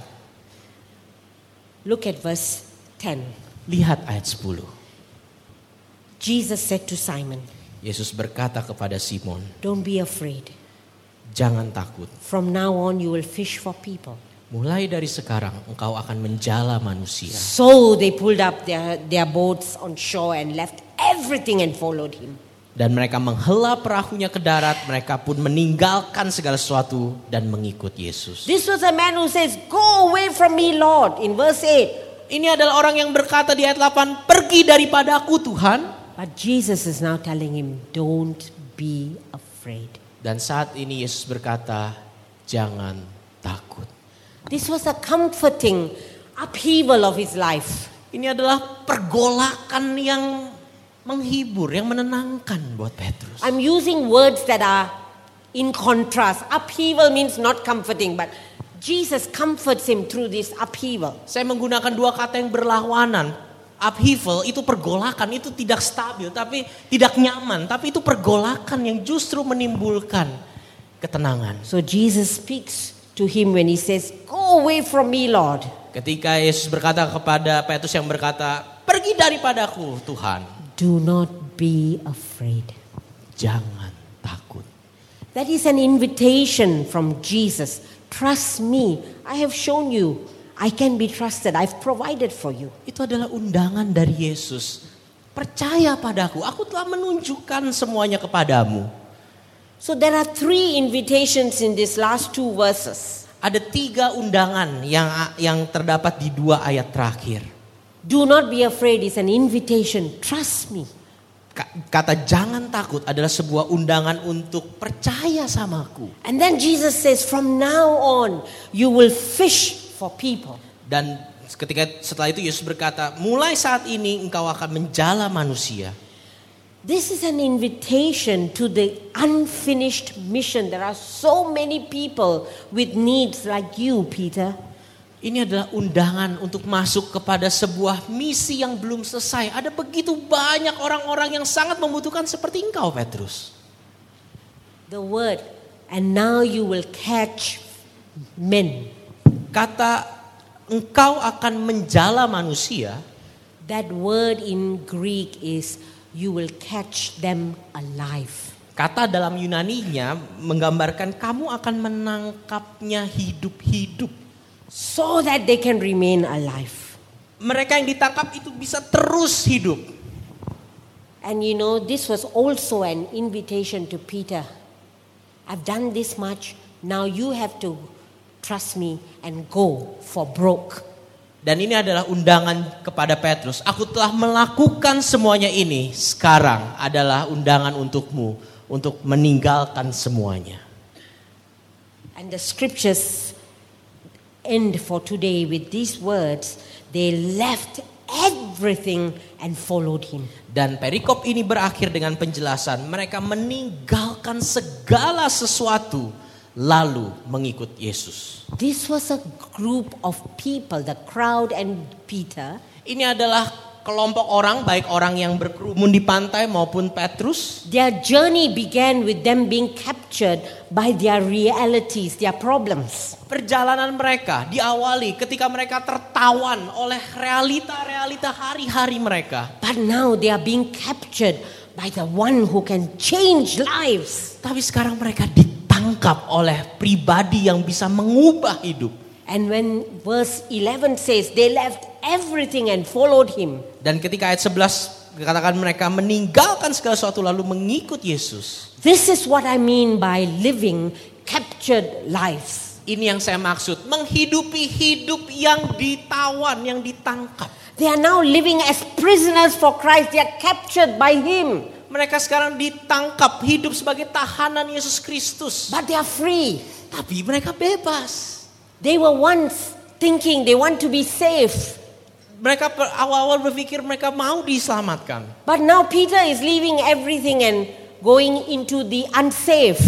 Look at verse 10. Lihat ayat 10. Jesus said to Simon, Yesus berkata kepada Simon, Don't be afraid. jangan takut. From now on, you will fish for people. Mulai dari sekarang engkau akan menjala manusia. So they pulled up their, their boats on shore and left everything and followed him. Dan mereka menghela perahunya ke darat, mereka pun meninggalkan segala sesuatu dan mengikut Yesus. This was a man who says, Go away from me, Lord, in verse 8. Ini adalah orang yang berkata di ayat 8, pergi daripadaku Tuhan. But Jesus is now telling him, Don't be afraid. Dan saat ini Yesus berkata, jangan takut. This was a comforting upheaval of his life. Ini adalah pergolakan yang menghibur, yang menenangkan buat Petrus. I'm using words that are in contrast. Upheaval means not comforting, but Jesus comforts him through this upheaval. Saya menggunakan dua kata yang berlawanan. Upheaval itu pergolakan, itu tidak stabil, tapi tidak nyaman, tapi itu pergolakan yang justru menimbulkan ketenangan. So Jesus speaks to him when he says, Go away from me, Lord. Ketika Yesus berkata kepada Petrus yang berkata, "Pergi daripadaku, Tuhan." Do not be afraid. Jangan takut. That is an invitation from Jesus. Trust me. I have shown you. I can be trusted. I've provided for you. Itu adalah undangan dari Yesus. Percaya padaku, aku telah menunjukkan semuanya kepadamu. So there are three invitations in these last two verses. Ada tiga undangan yang yang terdapat di dua ayat terakhir. Do not be afraid is an invitation. Trust me. Ka- Kata jangan takut adalah sebuah undangan untuk percaya samaku. And then Jesus says, from now on, you will fish for people. Dan ketika setelah itu Yesus berkata, mulai saat ini engkau akan menjala manusia. This is an invitation to the unfinished mission. There are so many people with needs like you, Peter. Ini adalah undangan untuk masuk kepada sebuah misi yang belum selesai. Ada begitu banyak orang-orang yang sangat membutuhkan seperti engkau, Petrus. The word, and now you will catch men. Kata engkau akan menjala manusia, That word in Greek is you will catch them alive. kata dalam Yunaninya menggambarkan kamu akan menangkapnya hidup-hidup. So that they can remain alive. Mereka yang ditangkap itu bisa terus hidup. And you know, this was also an invitation to Peter. I've done this much, now you have to trust me and go for broke. Dan ini adalah undangan kepada Petrus. Aku telah melakukan semuanya ini. Sekarang adalah undangan untukmu untuk meninggalkan semuanya. And the scriptures end for today with these words they left everything and followed him. Dan perikop ini berakhir dengan penjelasan mereka meninggalkan segala sesuatu lalu mengikut Yesus. This was a group of people, the crowd and Peter. Ini adalah kelompok orang baik orang yang berkerumun di pantai maupun Petrus. Their journey began with them being captured by their realities, their problems. Perjalanan mereka diawali ketika mereka tertawan oleh realita-realita hari-hari mereka. But now they are being captured by the one who can change lives. Tapi sekarang mereka ditangkap oleh pribadi yang bisa mengubah hidup. And when verse 11 says they left everything and followed him, Dan ketika ayat 11 dikatakan mereka meninggalkan segala sesuatu lalu mengikut Yesus. this is what I mean by living captured lives. Ini yang saya maksud, menghidupi hidup yang ditawan, yang ditangkap. They are now living as prisoners for Christ. They are captured by him, Mereka sekarang ditangkap, hidup sebagai tahanan Yesus Kristus. but they are free. Tapi mereka bebas. They were once thinking they want to be safe. Mereka awal-awal berpikir mereka mau diselamatkan. But now Peter is leaving everything and going into the unsafe.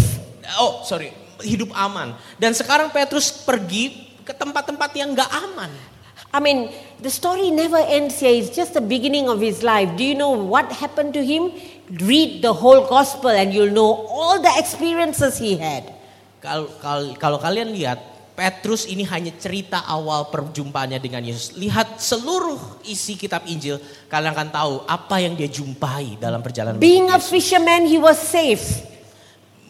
Oh, sorry, hidup aman. Dan sekarang Petrus pergi ke tempat-tempat yang gak aman. I mean, the story never ends here. It's just the beginning of his life. Do you know what happened to him? Read the whole gospel and you'll know all the experiences he had. Kalau kalau kalau kalian lihat Petrus ini hanya cerita awal perjumpaannya dengan Yesus. Lihat seluruh isi kitab Injil, kalian akan tahu apa yang dia jumpai dalam perjalanan Being a fisherman, he was safe.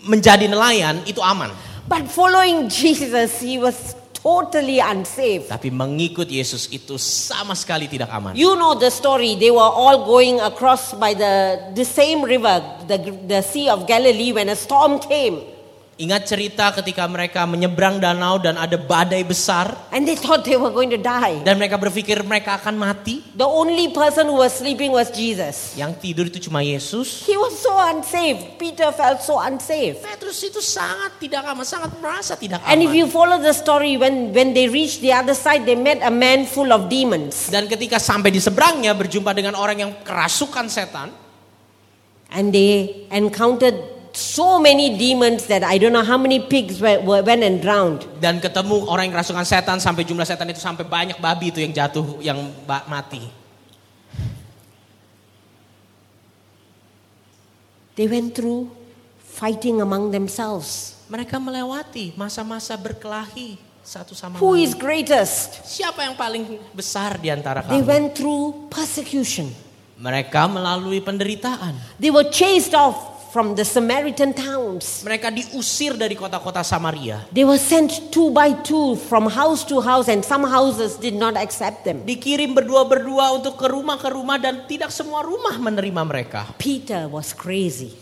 Menjadi nelayan itu aman, But following *laughs* Jesus, he was totally unsafe. tapi mengikut Yesus itu sama sekali tidak aman. You know the story. They were all going across by the, the same river, the, the Sea of Galilee, when a storm came. Ingat cerita ketika mereka menyeberang danau dan ada badai besar And they thought they were going to die. dan mereka berpikir mereka akan mati. The only person who was sleeping was Jesus. Yang tidur itu cuma Yesus. He was so unsafe. Peter felt so unsafe. Petrus itu sangat tidak aman, sangat merasa tidak And if aman. you follow the story, when, when they reached the other side, they met a man full of demons. Dan ketika sampai di seberangnya berjumpa dengan orang yang kerasukan setan, And they encountered so many demons that I don't know how many pigs were, were, went and drowned. Dan ketemu orang yang kerasukan setan sampai jumlah setan itu sampai banyak babi itu yang jatuh yang mati. They went through fighting among themselves. Mereka melewati masa-masa berkelahi satu sama Who lain. is greatest? Siapa yang paling besar di antara They kami? went through persecution. Mereka melalui penderitaan. They were chased off from the Samaritan towns. Mereka diusir dari kota-kota Samaria. They were sent two by two from house to house, and some houses did not accept them. Dikirim berdua-berdua untuk ke rumah ke rumah dan tidak semua rumah menerima mereka. Peter was crazy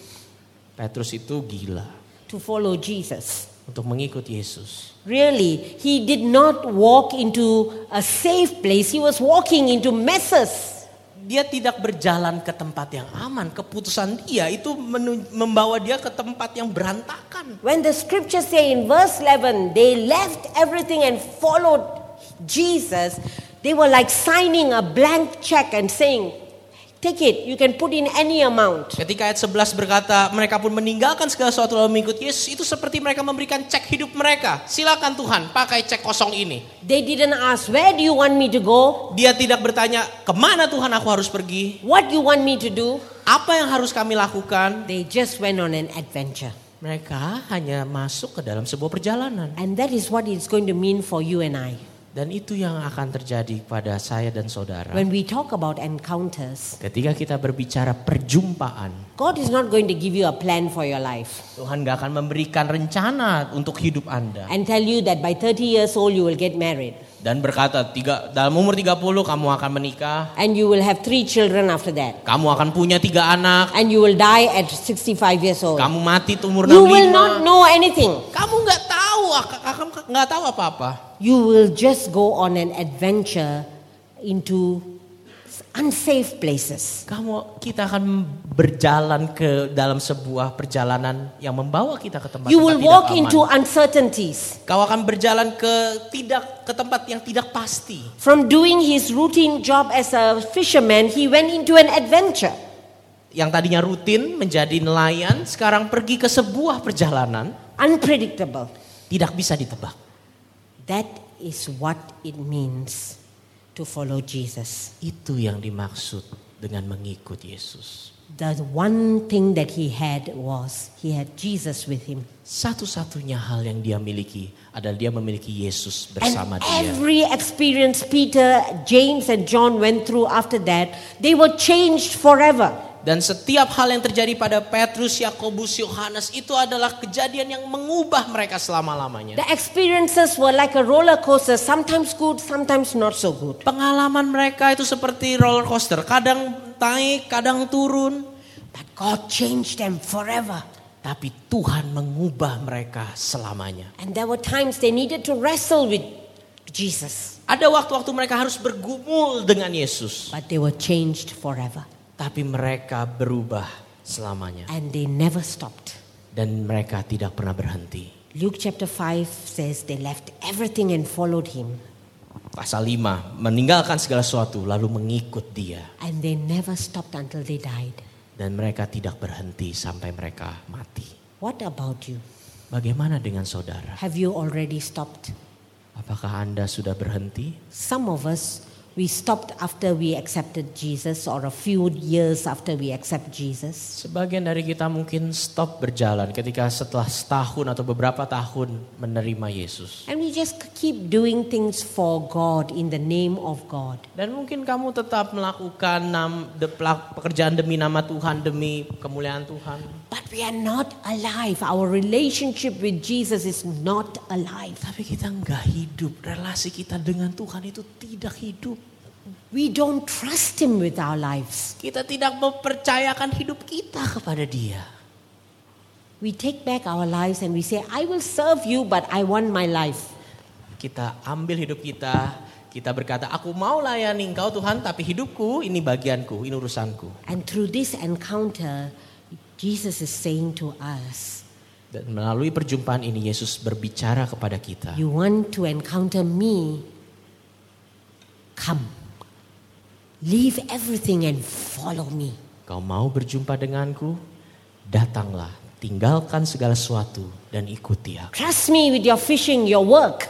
Petrus itu gila to follow Jesus. untuk mengikut Yesus. Really, he did not walk into a safe place, he was walking into messes. Dia tidak berjalan ke tempat yang aman. Keputusan dia itu membawa dia ke tempat yang berantakan. When the scriptures say in verse 11, they left everything and followed Jesus, they were like signing a blank check and saying, Take it, you can put in any amount. Ketika ayat 11 berkata mereka pun meninggalkan segala sesuatu lalu mengikut Yesus. Itu seperti mereka memberikan cek hidup mereka. Silakan Tuhan pakai cek kosong ini. They didn't ask, Where do you want me to go? Dia tidak bertanya ke mana Tuhan aku harus pergi. What you want me to do? Apa yang harus kami lakukan. They just went on an adventure. Mereka hanya masuk ke dalam sebuah perjalanan. And that is what it's going to mean for you and I. Dan itu yang akan terjadi pada saya dan saudara. When we talk about encounters, Ketika kita berbicara perjumpaan, God is not going to give you a plan for your life Tuhan gak akan memberikan rencana untuk hidup Anda. and tell you that by 30 years old you will get married Dan berkata, tiga, dalam umur 30 kamu akan menikah, and you will have three children after that kamu akan punya tiga anak, and you will die at 65 years old. kamu mati umur You will not 65. know anything. Kamu nggak tahu, kamu nggak tahu apa-apa. You will just go on an adventure into unsafe places. Kamu kita akan berjalan ke dalam sebuah perjalanan yang membawa kita ke tempat You will tidak walk aman. into uncertainties. Kau akan berjalan ke tidak ke tempat yang tidak pasti. From doing his routine job as a fisherman, he went into an adventure. Yang tadinya rutin menjadi nelayan, sekarang pergi ke sebuah perjalanan Unpredictable. tidak bisa ditebak. That is what it means to follow Jesus. Itu yang dimaksud dengan mengikut Yesus. The one thing that he had was he had Jesus with him. Satu-satunya hal yang dia miliki adalah dia memiliki Yesus And bersama dia. every experience Peter, James, and John went through after that, they were changed forever. Dan setiap hal yang terjadi pada Petrus, Yakobus, Yohanes itu adalah kejadian yang mengubah mereka selama-lamanya. The experiences were like a roller coaster, sometimes good, sometimes not so good. Pengalaman mereka itu seperti roller coaster, kadang naik, kadang turun. But God changed them forever. Tapi Tuhan mengubah mereka selamanya. And there were times they needed to wrestle with Jesus, Ada waktu-waktu mereka harus bergumul dengan Yesus. but they were changed forever. Tapi mereka berubah selamanya. And they never stopped. Dan mereka tidak pernah berhenti. Luke chapter 5 says they left everything and followed him. Pasal 5, meninggalkan segala sesuatu lalu mengikut dia. And they never stopped until they died. Dan mereka tidak berhenti sampai mereka mati. What about you? Bagaimana dengan saudara? Have you already stopped? Apakah Anda sudah berhenti? Some of us, we stopped after we accepted Jesus or a few years after we accept Jesus. Sebagian dari kita mungkin stop berjalan ketika setelah setahun atau beberapa tahun menerima Yesus. And we just keep doing things for God in the name of God. Dan mungkin kamu tetap melakukan pekerjaan demi nama Tuhan, demi kemuliaan Tuhan. But we are not alive. Our relationship with Jesus is not alive. Tapi kita nggak hidup. Relasi kita dengan Tuhan itu tidak hidup. We don't trust Him with our lives. Kita tidak mempercayakan hidup kita kepada Dia. We take back our lives and we say, I will serve you, but I want my life. Kita ambil hidup kita, kita berkata, aku mau layani engkau Tuhan, tapi hidupku ini bagianku, ini urusanku. And through this encounter, Jesus is saying to us, Dan melalui perjumpaan ini Yesus berbicara kepada kita. You want to encounter me? Come. Leave everything and follow me. Kau mau berjumpa denganku? Datanglah, tinggalkan segala sesuatu dan ikuti aku. Trust me with your fishing, your work.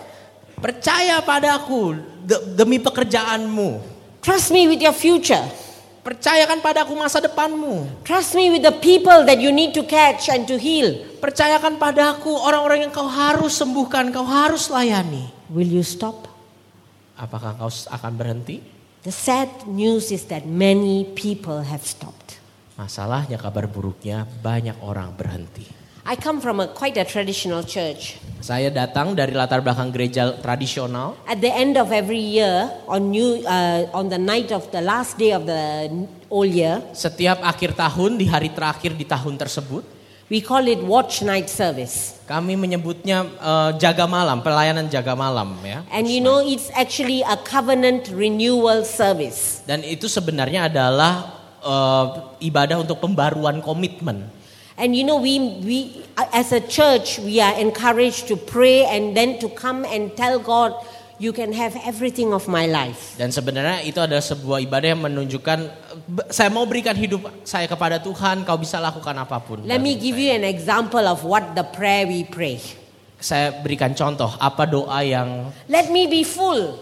Percaya padaku de- demi pekerjaanmu. Trust me with your future. Percayakan padaku masa depanmu. Trust me with the people that you need to catch and to heal. Percayakan padaku orang-orang yang kau harus sembuhkan, kau harus layani. Will you stop? Apakah kau akan berhenti? The sad news is that many people have stopped. Masalahnya kabar buruknya banyak orang berhenti. I come from a quite a traditional church. Saya datang dari latar belakang gereja tradisional. At the end of every year, on new uh, on the night of the last day of the old year, Setiap akhir tahun di hari terakhir di tahun tersebut, we call it watch night service. kami menyebutnya eh, jaga malam, pelayanan jaga malam ya. And you know, it's actually a covenant renewal service. Dan itu sebenarnya adalah eh, ibadah untuk pembaruan komitmen. And you know, we, we as a church, we are encouraged to pray and then to come and tell God, you can have everything of my life. Dan sebenarnya itu adalah sebuah ibadah yang menunjukkan "Be- saya mau berikan hidup saya kepada Tuhan, kau bisa lakukan apa pun. Let me give you an example of what the prayer we pray. Saya berikan contoh apa doa yang Let me be full.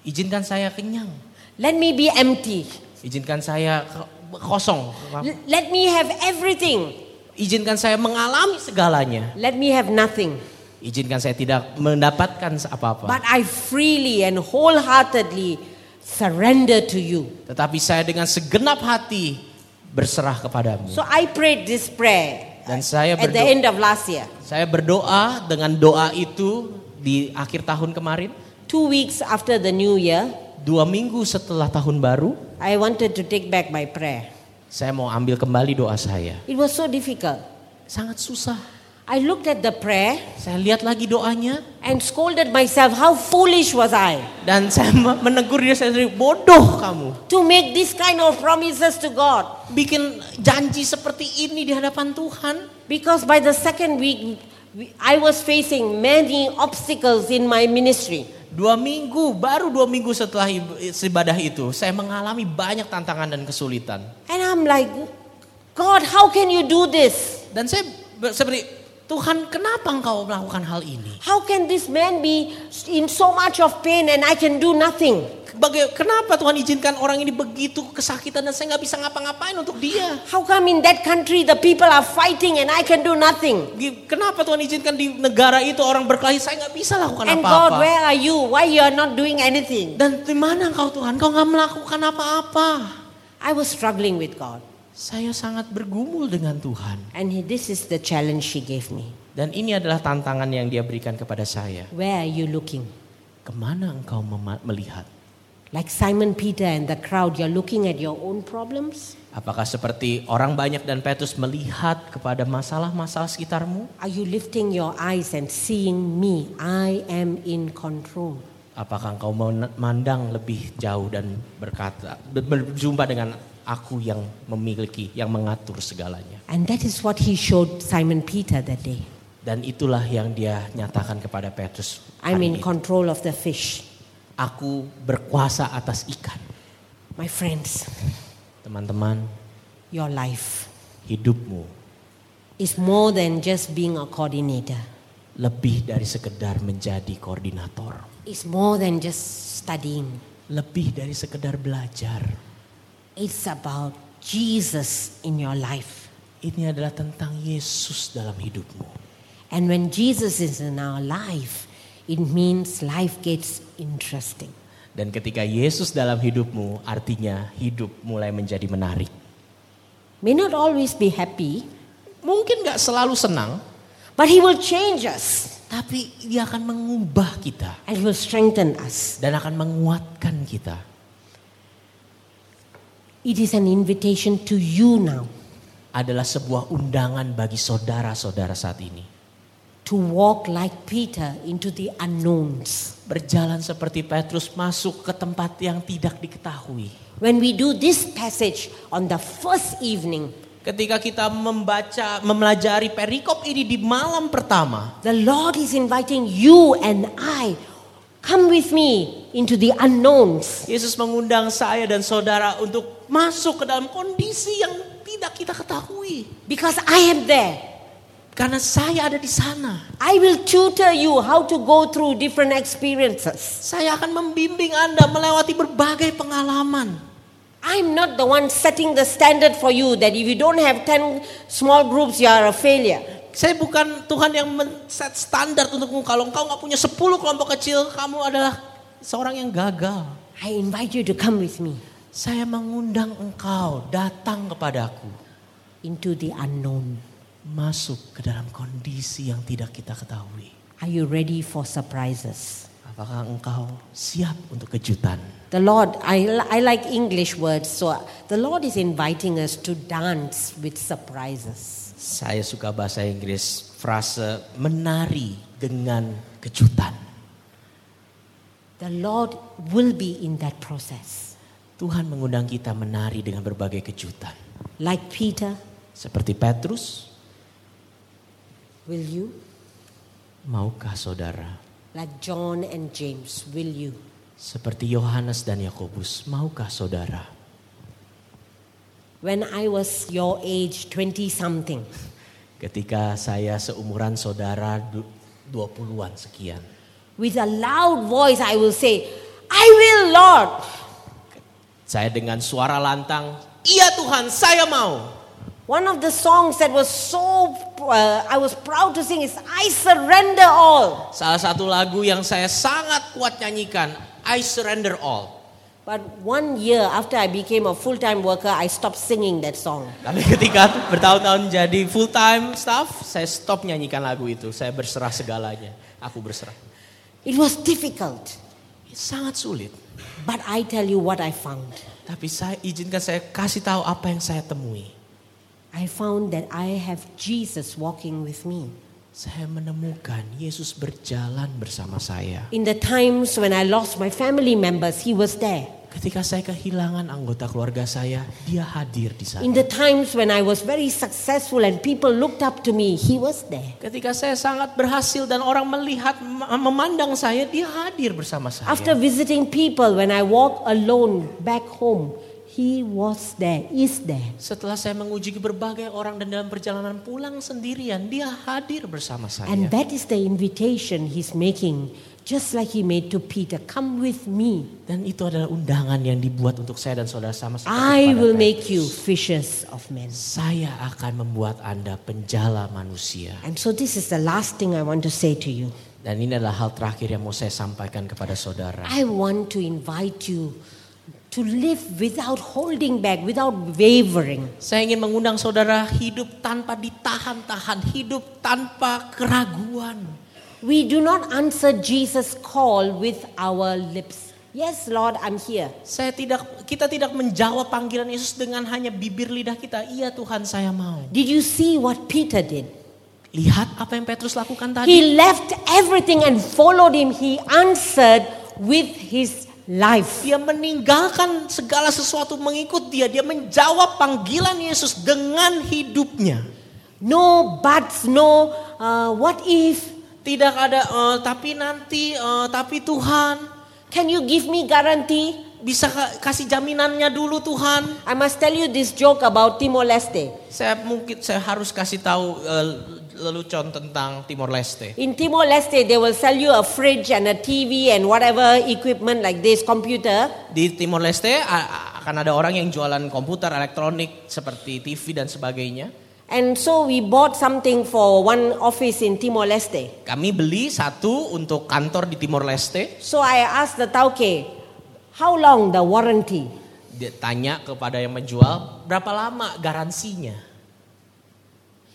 izinkan saya kenyang, Let me be empty. izinkan saya kosong, Let me have everything. Izinkan saya mengalami segalanya, Let me have nothing. izinkan saya tidak mendapatkan apa-apa. But I freely and wholeheartedly surrender to you. Tetapi saya dengan segenap hati berserah kepadamu. So I prayed this prayer Dan saya at the berdoa, end of last year. saya berdoa dengan doa itu di akhir tahun kemarin, Two weeks after the new year, dua minggu setelah tahun baru, I wanted to take back my prayer. Saya mau ambil kembali doa saya. It was so difficult. Sangat susah. I looked at the prayer Saya lihat lagi doanya and scolded myself. How foolish was I dan saya me- menegur diri saya sendiri, bodoh kamu. to make this kind of promises to God? Bikin janji seperti ini di hadapan Tuhan. Because by the second week, we- I was facing many obstacles in my ministry. Dua minggu, baru dua minggu setelah ib- ibadah itu, saya mengalami banyak tantangan dan kesulitan. And I'm like, God, how can you do this? Dan saya seperti, Tuhan kenapa engkau melakukan hal ini? How can this man be in so much of pain and I can do nothing? Baga- kenapa Tuhan izinkan orang ini begitu kesakitan dan saya nggak bisa ngapa-ngapain untuk dia? How come in that country the people are fighting and I can do nothing? Kenapa Tuhan izinkan di negara itu orang berkelahi saya nggak bisa lakukan And God, apa-apa? where are you? Why you are not doing anything? Dan di mana engkau Tuhan? Kau nggak melakukan apa-apa. I was struggling with God. Saya sangat bergumul dengan Tuhan. And he, this is the challenge he gave me. Dan ini adalah tantangan yang dia berikan kepada saya. Where are you looking? Ke mana engkau melihat? Like Simon Peter and the crowd, you're looking at your own problems? Apakah seperti orang banyak dan Petrus melihat kepada masalah-masalah sekitarmu? Are you lifting your eyes and seeing me? I am in control. Apakah engkau memandang lebih jauh dan berkata, ber- berjumpa dengan aku yang memiliki, yang mengatur segalanya? And that is what he showed Simon Peter that day. Dan itulah yang dia nyatakan kepada Petrus. I'm in itu. control of the fish. Aku berkuasa atas ikan. My friends, Teman-teman, your life hidupmu is more than just being a coordinator. lebih dari sekedar menjadi koordinator. It's more than just studying. Lebih dari sekedar belajar. It's about Jesus in your life. Ini adalah tentang Yesus dalam hidupmu. And when Jesus is in our life, it means life gets interesting. Dan ketika Yesus dalam hidupmu, artinya hidup mulai menjadi menarik. May not always be happy, Mungkin gak selalu senang, but He will change us tapi dia akan mengubah kita. and He will strengthen us. Dan akan menguatkan kita. It is an invitation to you now Adalah sebuah undangan bagi saudara-saudara saat ini. to walk like Peter into the unknowns. Berjalan seperti Petrus masuk ke tempat yang tidak diketahui. When we do this passage on the first evening, Ketika kita membaca, mempelajari perikop ini di malam pertama, the Lord is inviting you and I, come with me into the unknowns. Yesus mengundang saya dan saudara untuk masuk ke dalam kondisi yang tidak kita ketahui. Because I am there. Karena saya ada di sana. I will tutor you how to go through different experiences. Saya akan membimbing Anda melewati berbagai pengalaman. I'm not the one setting the standard for you that if you don't have 10 small groups, you are a failure. Saya bukan Tuhan yang men-set standar untukmu. Kalau engkau nggak punya 10 kelompok kecil, kamu adalah seorang yang gagal. I invite you to come with me Saya mengundang engkau datang kepadaku. into the unknown. Masuk ke dalam kondisi yang tidak kita ketahui. Are you ready for surprises? Apakah engkau siap untuk kejutan? The Lord, I, I like English words, so the Lord is inviting us to dance with surprises. Saya suka bahasa Inggris frase menari dengan kejutan. The Lord will be in that process. Tuhan mengundang kita menari dengan berbagai kejutan. Like Peter, Seperti Petrus, will you? maukah saudara? Like John and James, will you? Seperti Yohanes dan Yakobus, maukah saudara? When I was your age, 20 something, Ketika saya seumuran saudara du- 20-an sekian. with a loud voice, I will say, I will, Lord. Saya dengan suara lantang, iya Tuhan saya mau. One of the songs that was so, uh, I was proud to sing is, I surrender all. Salah satu lagu yang saya sangat kuat nyanyikan, I Surrender All. But one year after I became a full time worker, I stopped singing that song. Tapi ketika bertahun-tahun jadi full time staff, saya stop nyanyikan lagu itu. Saya berserah segalanya. Aku berserah. It was difficult, Sangat sulit. but I tell you what I found. Tapi saya izinkan saya kasih tahu apa yang saya temui. I found that I have Jesus walking with me. Saya menemukan Yesus berjalan bersama saya. In the times when I lost my family members, He was there. Ketika saya kehilangan anggota keluarga saya, dia hadir di sana. In the times when I was very successful and people looked up to me, He was there. Ketika saya sangat berhasil dan orang melihat, mem- memandang saya, dia hadir bersama saya. After visiting people, when I walk alone back home, He was there, is there. Setelah saya menguji berbagai orang dan dalam perjalanan pulang sendirian, dia hadir bersama saya. And that is the invitation He's making, just like He made to Peter come with me. Dan itu adalah undangan yang dibuat untuk saya dan saudara sama seperti I will Petrus. make you fishers of men. Saya akan membuat Anda penjala manusia. And so, this is the last thing I want to say to you. Dan ini adalah hal terakhir yang mau saya sampaikan kepada saudara. I want to invite you to live without holding back, without wavering. Saya ingin mengundang saudara hidup tanpa ditahan-tahan, hidup tanpa keraguan. We do not answer Jesus' call with our lips. Yes, Lord, I'm here. Saya tidak, kita tidak menjawab panggilan Yesus dengan hanya bibir lidah kita. Iya Tuhan saya mau. Did you see what Peter did? Lihat apa yang Petrus lakukan tadi. He left everything and followed him. He answered with his life. Dia meninggalkan segala sesuatu mengikut dia. Dia menjawab panggilan Yesus dengan hidupnya. No buts, no uh, what if. Tidak ada "Eh, tapi nanti, eh, tapi Tuhan. Can you give me guarantee? Bisa ka- kasih jaminannya dulu Tuhan. I must tell you this joke about Timor Leste. Saya mungkin saya harus kasih tahu eh, lelucon tentang Timor Leste. In Timor Leste, they will sell you a fridge and a TV and whatever equipment like this, computer. Di Timor Leste akan ada orang yang jualan komputer elektronik seperti TV dan sebagainya. And so we bought something for one office in Timor Leste. Kami beli satu untuk kantor di Timor Leste. So I asked the tauke, how long the warranty? Dia tanya kepada yang menjual berapa lama garansinya.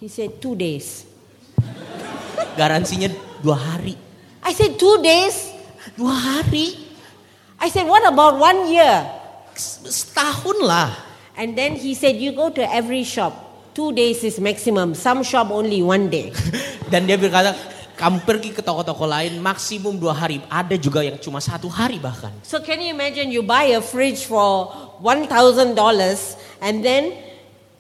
He said, two days. Garansinya dua hari. I said, two days? Dua hari? I said, what about one year? Setahun lah. And then he said, you go to every shop. Two days is maximum. Some shop only one day. *laughs* Dan dia berkata, kamu pergi ke toko-toko lain maksimum dua hari. Ada juga yang cuma satu hari bahkan. So can you imagine you buy a fridge for $1,000 and then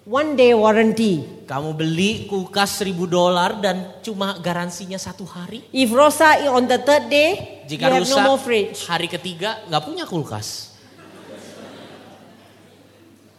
one day warranty. Kamu beli kulkas seribu dolar dan cuma garansinya satu hari. If Rosa on the third day, Jika you have rusak no more fridge. hari ketiga nggak punya kulkas.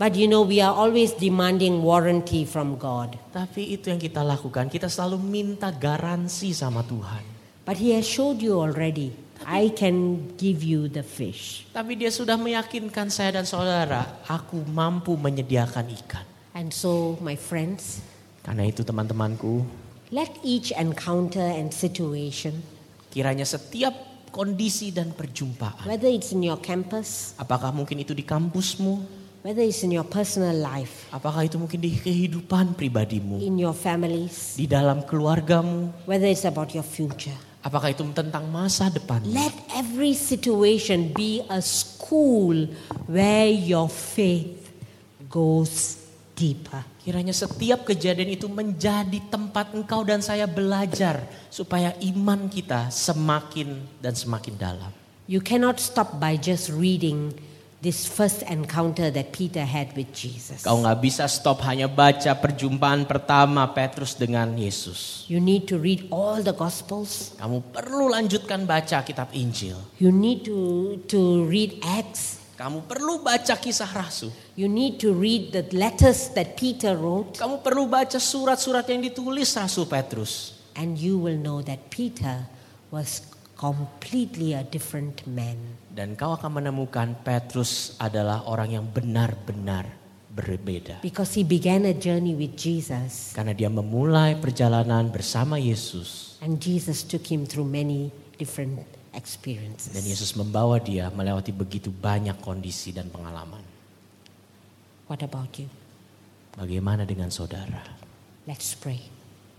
But you know, we are always demanding warranty from God. Tapi itu yang kita lakukan, kita selalu minta garansi sama Tuhan. But He has showed you already, I can give you the fish. Tapi dia sudah meyakinkan saya dan saudara, aku mampu menyediakan ikan. And so, my friends, Karena itu teman-temanku, let each encounter and situation, kiranya setiap kondisi dan perjumpaan, whether it's in your campus, apakah mungkin itu di kampusmu, whether it's in your personal life, apakah itu mungkin di kehidupan pribadimu, in your families, di dalam keluargamu, whether it's about your future, apakah itu tentang masa depanmu. let every situation be a school where your faith goes deeper. Kiranya setiap kejadian itu menjadi tempat engkau dan saya belajar supaya iman kita semakin dan semakin dalam. You cannot stop by just reading this first encounter that Peter had with Jesus. Kau nggak bisa stop hanya baca perjumpaan pertama Petrus dengan Yesus. You need to read all the Gospels. Kamu perlu lanjutkan baca kitab Injil. You need to, to read Acts. Kamu perlu baca kisah rasul. You need to read the letters that Peter wrote. Kamu perlu baca surat-surat yang ditulis Rasul Petrus. And you will know that Peter was completely a different man. Dan kau akan menemukan Petrus adalah orang yang benar-benar berbeda. Because he began a journey with Jesus. Karena dia memulai perjalanan bersama Yesus. And Jesus took him through many different experiences. Dan Yesus membawa dia melewati begitu banyak kondisi dan pengalaman. What about you? Bagaimana dengan saudara? Let's pray.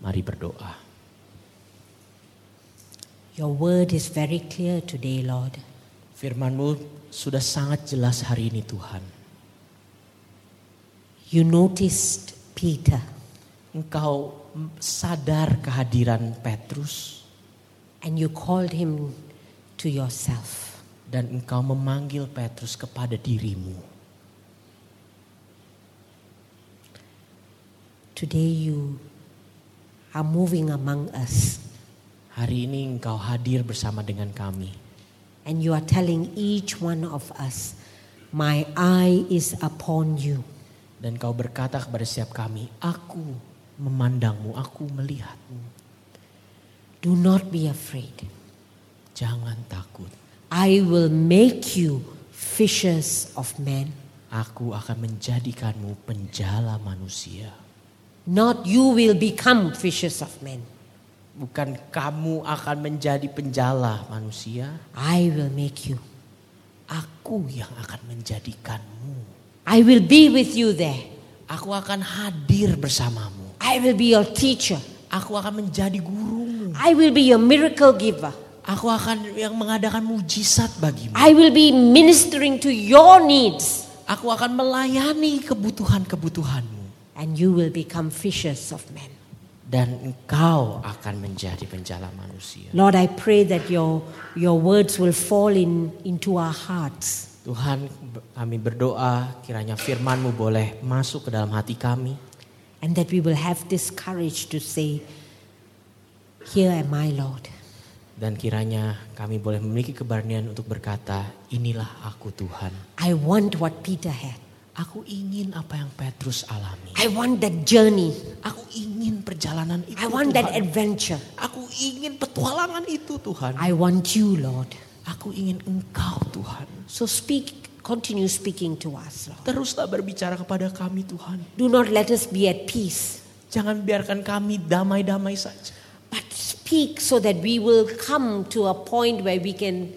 Mari berdoa. Your word is very clear today, Lord. Firmanmu sudah sangat jelas hari ini Tuhan. You noticed Peter Engkau sadar kehadiran Petrus and you called him to yourself. dan engkau memanggil Petrus kepada dirimu. Today you are moving among us Hari ini engkau hadir bersama dengan kami. And you are telling each one of us, My eye is upon you. Dan kau berkata kepada setiap kami, aku memandangmu, aku melihatmu. Do not be afraid. Jangan takut. I will make you fishers of men. Aku akan menjadikanmu penjala manusia. Not you will become fishers of men. Bukan kamu akan menjadi penjala manusia. I will make you. Aku yang akan menjadikanmu. I will be with you there. Aku akan hadir bersamamu. I will be your teacher. Aku akan menjadi gurumu. I will be your miracle giver. Aku akan yang mengadakan mujizat bagimu. I will be ministering to your needs. Aku akan melayani kebutuhan-kebutuhanmu. And you will become fishers of men. Dan engkau akan menjadi penjala manusia. Lord, I pray that your, your words will fall in, into our hearts. Tuhan kami berdoa kiranya firmanmu boleh masuk ke dalam hati kami. And that we will have this courage to say, Here am I, Lord. Dan kiranya kami boleh memiliki keberanian untuk berkata, inilah aku Tuhan. I want what Peter had. Aku ingin apa yang Petrus alami. I want that journey. Aku ingin perjalanan itu I want that Tuhan. adventure. Aku ingin petualangan itu Tuhan. I want you, Lord. Aku ingin engkau Tuhan. So speak, continue speaking to us, Lord. Teruslah berbicara kepada kami Tuhan. Do not let us be at peace, Jangan biarkan kami damai-damai saja. but speak so that we will come to a point where we can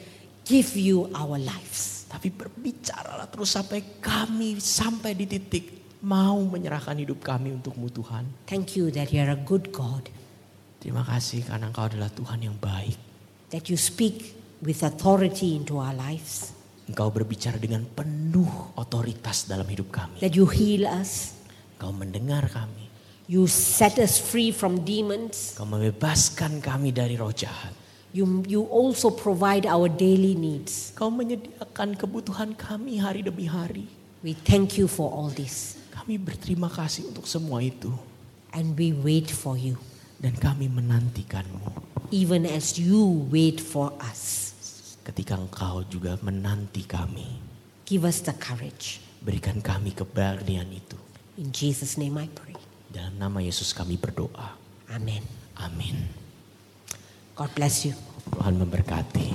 give you our lives. Tapi berbicaralah terus sampai kami sampai di titik mau menyerahkan hidup kami untukmu Tuhan. Thank you that you're a good God, Terima kasih karena engkau adalah Tuhan yang baik. that you speak with authority into our lives, Engkau berbicara dengan penuh otoritas dalam hidup kami. that you heal us, Engkau mendengar kami. you set us free from demons, Engkau membebaskan kami dari roh jahat. You, you also provide our daily needs. Engkau menyediakan kebutuhan kami hari demi hari. We thank you for all this, Kami berterima kasih untuk semua itu. and we wait for you, Dan kami menantikanmu. even as you wait for us. Ketika engkau juga menanti kami. Give us the courage. Berikan kami keberanian itu. In Jesus' name I pray. Dalam nama Yesus kami berdoa. Amen. Amin. God bless you. Tuhan memberkati.